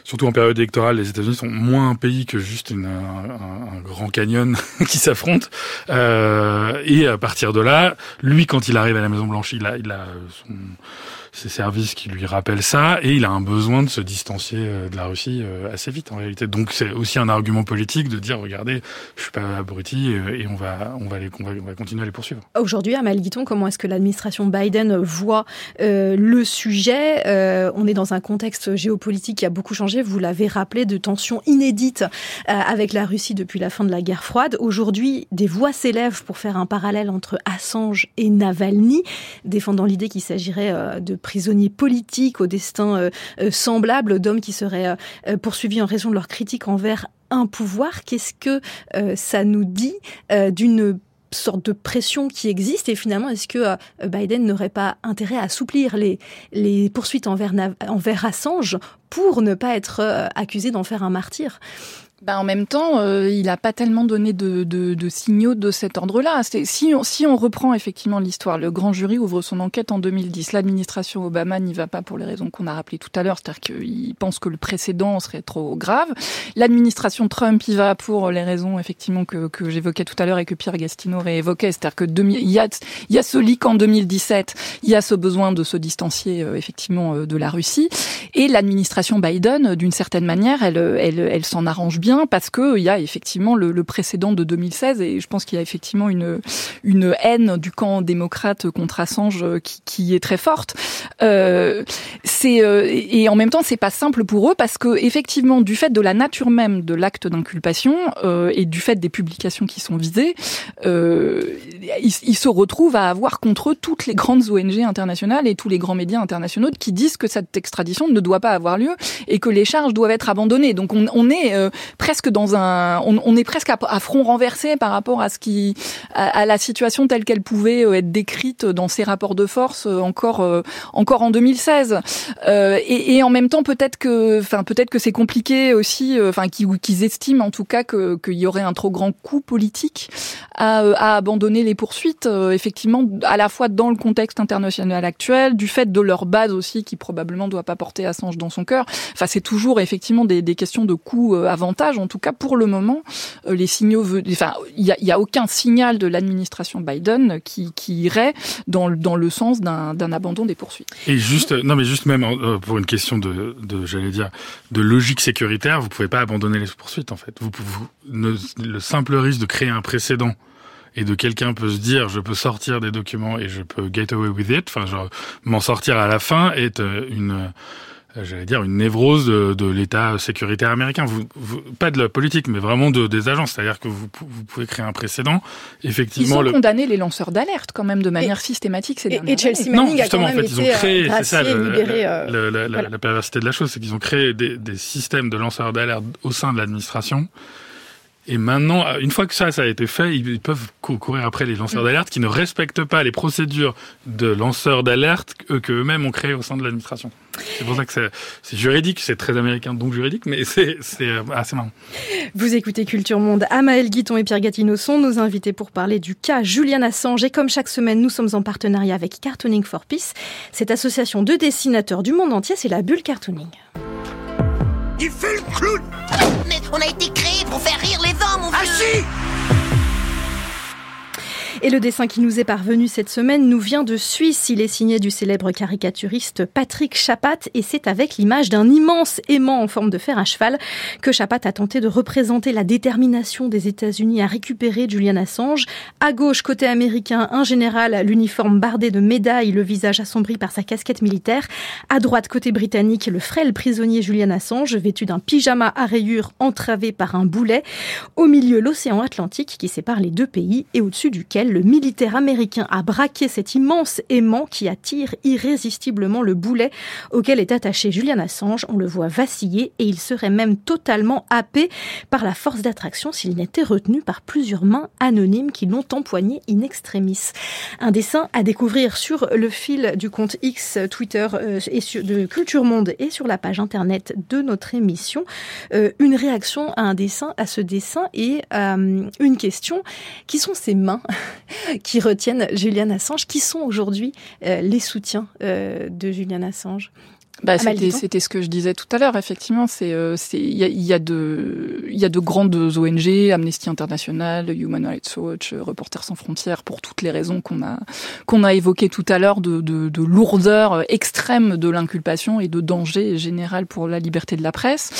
Speaker 8: surtout en période électorale, les États-Unis sont moins un pays que juste une, un, grand canyon qui s'affronte. et à partir de là, lui, quand il arrive à la Maison Blanche, il a, il a son ses services qui lui rappellent ça, et il a un besoin de se distancier euh, de la Russie euh, assez vite en réalité. Donc c'est aussi un argument politique de dire regardez, je suis pas abruti euh, et on va on va, les, on va, continuer à les poursuivre.
Speaker 1: Aujourd'hui, à Guiton, comment est-ce que l'administration Biden voit le sujet On est dans un contexte géopolitique qui a beaucoup changé. Vous l'avez rappelé, de tensions inédites avec la Russie depuis la fin de la guerre froide. Aujourd'hui, des voix s'élèvent pour faire un parallèle entre Assange et Navalny, défendant l'idée qu'il s'agirait de prisonniers politiques au destin euh, euh, semblable, d'hommes qui seraient euh, poursuivis en raison de leur critique envers un pouvoir. Qu'est-ce que ça nous dit d'une sorte de pression qui existe? Et finalement est-ce que Biden n'aurait pas intérêt à assouplir les, les poursuites envers, envers Assange pour ne pas être accusé d'en faire un martyr?
Speaker 7: Ben, en même temps, euh, il n'a pas tellement donné de, de, de signaux de cet ordre-là. Si on, si on reprend effectivement l'histoire, le grand jury ouvre son enquête en 2010. L'administration Obama n'y va pas pour les raisons qu'on a rappelées tout à l'heure, c'est-à-dire qu'il pense que le précédent serait trop grave. L'administration Trump y va pour les raisons effectivement que, que j'évoquais tout à l'heure et que Pierre Gastino réévoquait, c'est-à-dire que il, y a, y a ce leak en 2017, il y a ce besoin de se distancier euh, effectivement euh, de la Russie, et l'administration Biden, d'une certaine manière, elle, elle, elle s'en arrange bien parce que il y a effectivement le, le, précédent de 2016 et je pense qu'il y a effectivement une une haine du camp démocrate contre Assange qui, qui est très forte. Euh, c'est euh, et en même temps c'est pas simple pour eux parce que effectivement du fait de la nature même de l'acte d'inculpation euh, et du fait des publications qui sont visées, euh, ils, ils, se retrouvent à avoir contre eux toutes les grandes ONG internationales et tous les grands médias internationaux qui disent que cette extradition ne doit pas avoir lieu et que les charges doivent être abandonnées. Donc on, on est euh, presque dans un, on, on est presque à, à, front renversé par rapport à ce qui, à, à la situation telle qu'elle pouvait euh, être décrite dans ces rapports de force euh, encore, encore en 2016. Et, et, en même temps peut-être que, enfin peut-être que c'est compliqué aussi, enfin qu'ils estiment en tout cas qu'il y aurait un trop grand coût politique à, à abandonner les poursuites, effectivement à la fois dans le contexte international actuel, du fait de leur base aussi qui probablement doit pas porter Assange dans son cœur. Enfin, c'est toujours effectivement des, des questions de En tout cas, pour le moment, les signaux, enfin, il y a, aucun signal de l'administration Biden qui, irait dans, dans le sens d'un abandon des poursuites.
Speaker 8: Et juste, non, mais juste même pour une question de, j'allais dire, de logique sécuritaire, vous pouvez pas abandonner les poursuites en fait. Vous, ne, le simple risque de créer un précédent et de quelqu'un peut se dire je peux sortir des documents et je peux get away with it, enfin m'en sortir à la fin est une j'allais dire une névrose de, de l'État sécuritaire américain, vous, vous, pas de la politique, mais vraiment de, des agences. C'est-à-dire que vous, vous, pouvez créer un précédent. Effectivement,
Speaker 7: ils ont
Speaker 8: le...
Speaker 7: condamné les lanceurs d'alerte quand même de manière et, systématique ces
Speaker 1: et, et Chelsea
Speaker 8: Non,
Speaker 1: Manning
Speaker 8: justement,
Speaker 1: a quand
Speaker 8: en
Speaker 1: même
Speaker 8: fait, ils ont créé, c'est ça, euh, le, la, voilà. la, perversité de la chose, c'est qu'ils ont créé des, des systèmes de lanceurs d'alerte au sein de l'administration et maintenant, une fois que ça, ça a été fait, ils peuvent courir après les lanceurs d'alerte qui ne respectent pas les procédures de lanceurs d'alerte qu'eux-mêmes ont créées au sein de l'administration. C'est pour ça que c'est juridique, c'est très américain, donc juridique, mais c'est assez marrant.
Speaker 1: Vous écoutez Culture Monde. Amaël Guiton et Pierre Gatineau sont nos invités pour parler du cas Julian Assange. Et comme chaque semaine, nous sommes en partenariat avec Cartooning for Peace. Cette association de dessinateurs du monde entier, c'est la bulle Cartooning.
Speaker 9: Il fait le clown
Speaker 10: Mais on a été créé pour faire rire les hommes, mon
Speaker 9: Ah si
Speaker 1: et le dessin qui nous est parvenu cette semaine nous vient de Suisse. Il est signé du célèbre caricaturiste Patrick Chapat et c'est avec l'image d'un immense aimant en forme de fer à cheval que Chapat a tenté de représenter la détermination des États-Unis à récupérer Julian Assange. À gauche, côté américain, un général, l'uniforme bardé de médailles, le visage assombri par sa casquette militaire. À droite, côté britannique, le frêle prisonnier Julian Assange, vêtu d'un pyjama à rayures entravé par un boulet. Au milieu, l'océan Atlantique qui sépare les deux pays et au-dessus duquel le militaire américain a braqué cet immense aimant qui attire irrésistiblement le boulet auquel est attaché Julian Assange. On le voit vaciller et il serait même totalement happé par la force d'attraction s'il n'était retenu par plusieurs mains anonymes qui l'ont empoigné in extremis. Un dessin à découvrir sur le fil du compte X Twitter euh, et de Culture Monde et sur la page internet de notre émission. Euh, une réaction à un dessin, à ce dessin et euh, une question. Qui sont ces mains? qui retiennent Julian Assange, qui sont aujourd'hui euh, les soutiens euh, de Julian Assange
Speaker 7: bah, c'était, c'était ce que je disais tout à l'heure. Effectivement, c'est, euh, c'est, il y a, y a de, il y a de grandes ONG, Amnesty International, Human Rights Watch, Reporters sans frontières, pour toutes les raisons qu'on a, qu'on a évoquées tout à l'heure, de, de, de lourdeur extrême de l'inculpation et de danger général pour la liberté de la presse.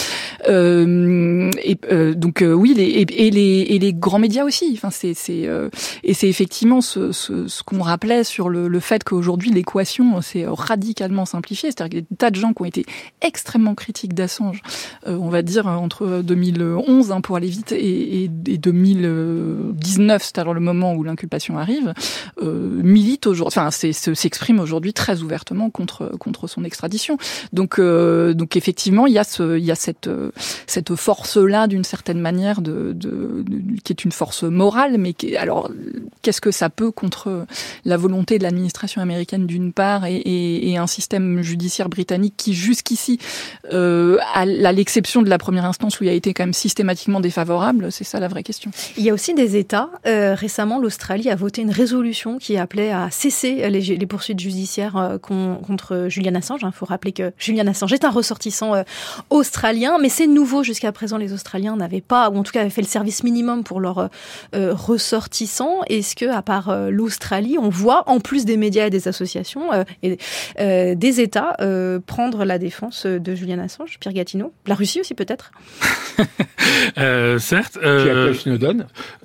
Speaker 7: Euh, et euh, donc euh, oui, les, et, et, les, et les grands médias aussi. Enfin, c'est, c'est, euh, et c'est effectivement ce, ce, ce qu'on rappelait sur le, le fait qu'aujourd'hui l'équation s'est radicalement simplifiée, c'est-à-dire de gens qui ont été extrêmement critiques d'Assange, euh, on va dire entre 2011 hein, pour aller vite et, et, et 2019, c'est-à-dire le moment où l'inculpation arrive, euh, milite aujourd'hui, enfin s'exprime aujourd'hui très ouvertement contre contre son extradition. Donc euh, donc effectivement il y a ce il y a cette cette force là d'une certaine manière de, qui est une force morale, mais alors qu'est-ce que ça peut contre la volonté de l'administration américaine d'une part et un système judiciaire britannique qui jusqu'ici, euh, à l'exception de la première instance où il a été quand même systématiquement défavorable, c'est ça la vraie question.
Speaker 1: Il y a aussi des États. Euh, récemment, l'Australie a voté une résolution qui appelait à cesser les, poursuites judiciaires euh, con, contre Julian Assange. Il faut rappeler que Julian Assange est un ressortissant australien, mais c'est nouveau jusqu'à présent. Les Australiens n'avaient pas, ou en tout cas avaient fait le service minimum pour leurs ressortissants. Est-ce que, à part l'Australie, on voit, en plus des médias et des associations, et, des États prendre la défense de Julian Assange, Pierre Gatineau La Russie aussi peut-être
Speaker 8: Certes.
Speaker 6: Qui appelle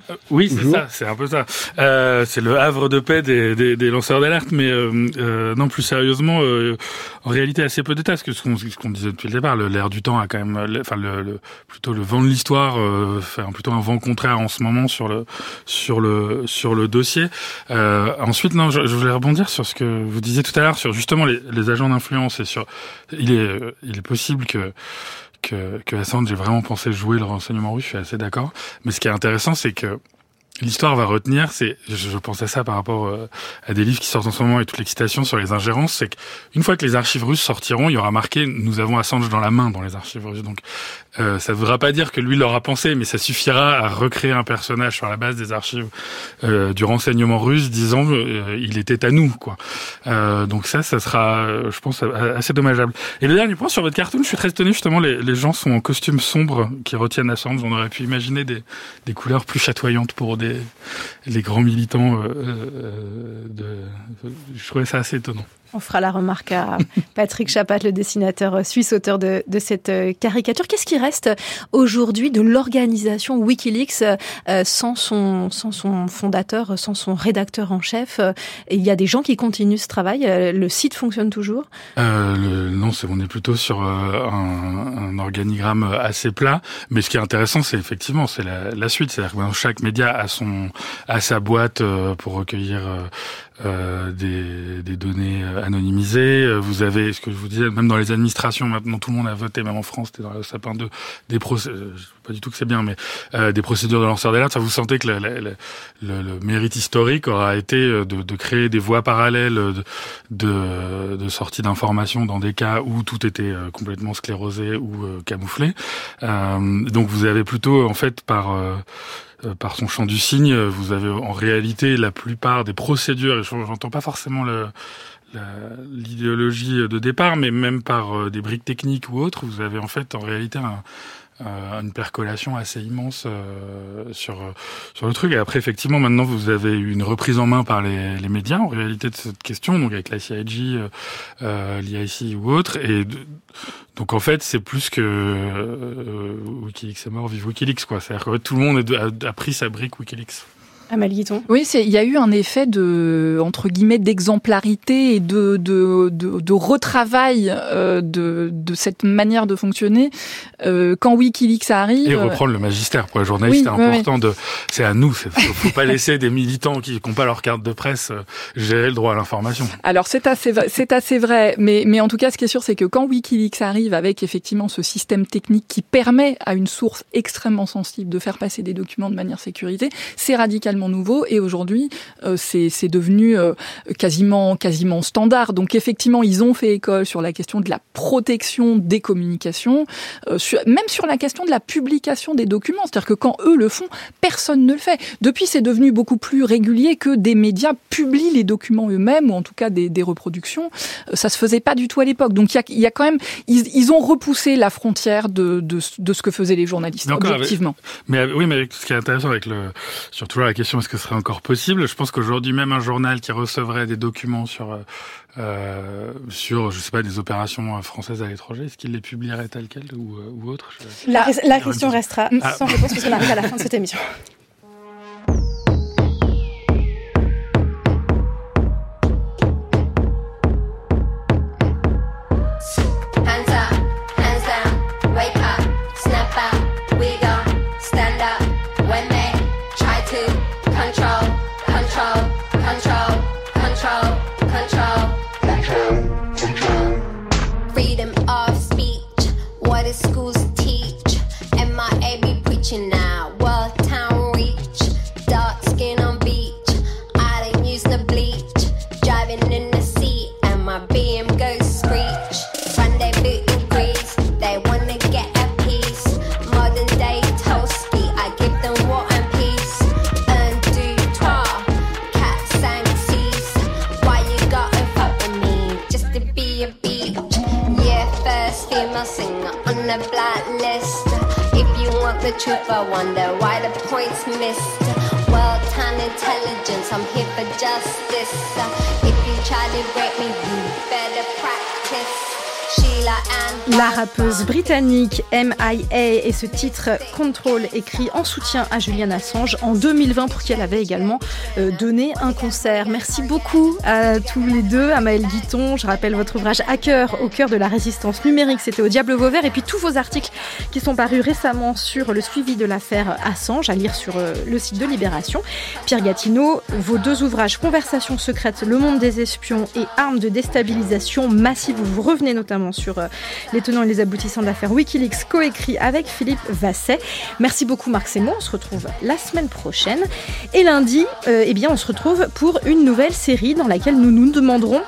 Speaker 6: Snowden
Speaker 8: oui, c'est ça, c'est un peu ça. Euh, c'est le havre de paix des, des, des lanceurs d'alerte, mais euh, euh, non, plus sérieusement, euh, en réalité, assez peu d'états, parce que ce qu'on disait depuis le départ, l'air du temps a quand même, enfin, le, le, plutôt le vent de l'histoire, euh, fait plutôt un vent contraire en ce moment sur le sur le sur le dossier. ensuite, non, je, je, voulais rebondir sur ce que vous disiez tout à l'heure, sur justement les, les agents d'influence et sur, il est il est possible que que, que Assange ait vraiment pensé jouer le renseignement russe, je suis assez d'accord. Mais ce qui est intéressant, c'est que l'histoire va retenir, c'est, je, pense à ça par rapport euh, à des livres qui sortent en ce moment et toute l'excitation sur les ingérences, c'est qu'une fois que les archives russes sortiront, il y aura marqué nous avons Assange dans la main dans les archives russes. Donc euh, ça ne voudra pas dire que lui l'aura pensé, mais ça suffira à recréer un personnage sur la base des archives euh, du renseignement russe disant euh, il était à nous. quoi. Euh, donc ça, ça sera, je pense, assez dommageable. Et le dernier point sur votre cartoon, je suis très étonné justement, les, les gens sont en costume sombre qui retiennent Assange. On aurait pu imaginer des, des couleurs plus chatoyantes pour les grands militants. de, je trouvais ça assez étonnant.
Speaker 1: On fera la remarque à Patrick Chapat, le dessinateur suisse, auteur de, de cette euh, caricature. Qu'est-ce qui reste aujourd'hui de l'organisation Wikileaks euh, sans son, sans son fondateur, sans son rédacteur en chef? Il y a des gens qui continuent ce travail. Euh, le site fonctionne toujours?
Speaker 8: Euh, Non, c'est on est plutôt sur un, un, organigramme assez plat. Mais ce qui est intéressant, c'est effectivement c'est la, la, suite. C'est-à-dire que chaque média a son a sa boîte pour recueillir euh, des, des, données anonymisées. Euh, vous avez, ce que je vous disais, même dans les administrations, maintenant tout le monde a voté, même en France, c'était dans le sapin 2, des procès, euh, pas du tout que c'est bien, mais euh, des procédures de lanceurs d'alerte. Ça vous sentez que le, le, le, mérite historique aura été de, de créer des voies parallèles de, de, de sortie d'informations dans des cas où tout était complètement sclérosé ou camouflé. donc vous avez plutôt, en fait, par euh, par son champ du signe, vous avez en réalité la plupart des procédures, et j'entends pas forcément l'idéologie de départ, mais même par euh, des briques techniques ou autres, vous avez en fait en réalité un, euh, une percolation assez immense euh, sur sur le truc. Et après, effectivement, maintenant, vous avez une reprise en main par les, les médias en réalité de cette question, donc avec la CIG, euh, l'IIC ou autre. Et donc en fait, c'est plus que euh, WikiLeaks est mort, vive WikiLeaks, quoi. C'est-à-dire que tout le monde a, a pris sa brique WikiLeaks.
Speaker 7: Oui, il y a eu un effet de entre guillemets d'exemplarité et de de, de, de retravail euh, de, de cette manière de fonctionner euh, quand WikiLeaks arrive.
Speaker 8: Et reprendre le magistère pour les journalistes, c'est important de. C'est à nous. Faut, faut pas laisser des militants qui n'ont pas leur carte de presse euh, gérer le droit à l'information.
Speaker 7: Alors c'est assez c'est assez vrai, mais mais en tout cas, ce qui est sûr, c'est que quand WikiLeaks arrive avec effectivement ce système technique qui permet à une source extrêmement sensible de faire passer des documents de manière sécurisée, c'est radicalement nouveau et aujourd'hui euh, c'est devenu euh, quasiment quasiment standard. Donc effectivement, ils ont fait école sur la question de la protection des communications, euh, même sur la question de la publication des documents. C'est-à-dire que quand eux le font, personne ne le fait. Depuis, c'est devenu beaucoup plus régulier que des médias publient les documents eux-mêmes ou en tout cas des, des reproductions. Ça se faisait pas du tout à l'époque. Donc il y a, y a, quand même, ils, ils, ont repoussé la frontière de, de, de, ce que faisaient les journalistes, objectivement.
Speaker 8: mais oui, mais ce qui est intéressant avec le, surtout la question est-ce que ce serait encore possible? Je pense qu'aujourd'hui, même un journal qui recevrait des documents sur, euh, euh sur, je sais pas, des opérations françaises à l'étranger, est-ce qu'il les publierait telles quelles ou, euh, ou autre
Speaker 1: La, la question restera ah. sans réponse parce qu'on arrive à la fin de cette émission. school's. Britannique M.I.A. et ce titre Control écrit en soutien à Julian Assange en 2020 pour qui elle avait également euh, donné un concert. Merci beaucoup à tous les deux, à Maëlle Guiton. Je rappelle votre ouvrage Hacker au cœur de la résistance numérique, c'était au Diable Vauvert et puis tous vos articles qui sont parus récemment sur le suivi de l'affaire Assange à lire sur euh, le site de Libération. Pierre Gatineau, vos deux ouvrages Conversations secrètes, Le monde des espions et Armes de déstabilisation massive vous revenez notamment sur euh, les tenants et les aboutissants de l'affaire Wikileaks, coécrit avec Philippe Vasset. Merci beaucoup Marc Seymour, on se retrouve la semaine prochaine. Et lundi, euh, eh bien, on se retrouve pour une nouvelle série dans laquelle nous nous demanderons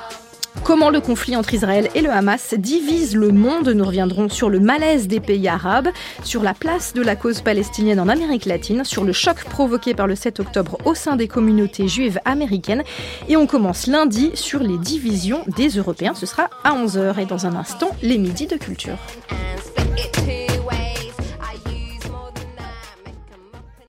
Speaker 1: Comment le conflit entre Israël et le Hamas divise le monde Nous reviendrons sur le malaise des pays arabes, sur la place de la cause palestinienne en Amérique latine, sur le choc provoqué par le 7 octobre au sein des communautés juives américaines. Et on commence lundi sur les divisions des Européens. Ce sera à 11h et dans un instant, les midis de culture.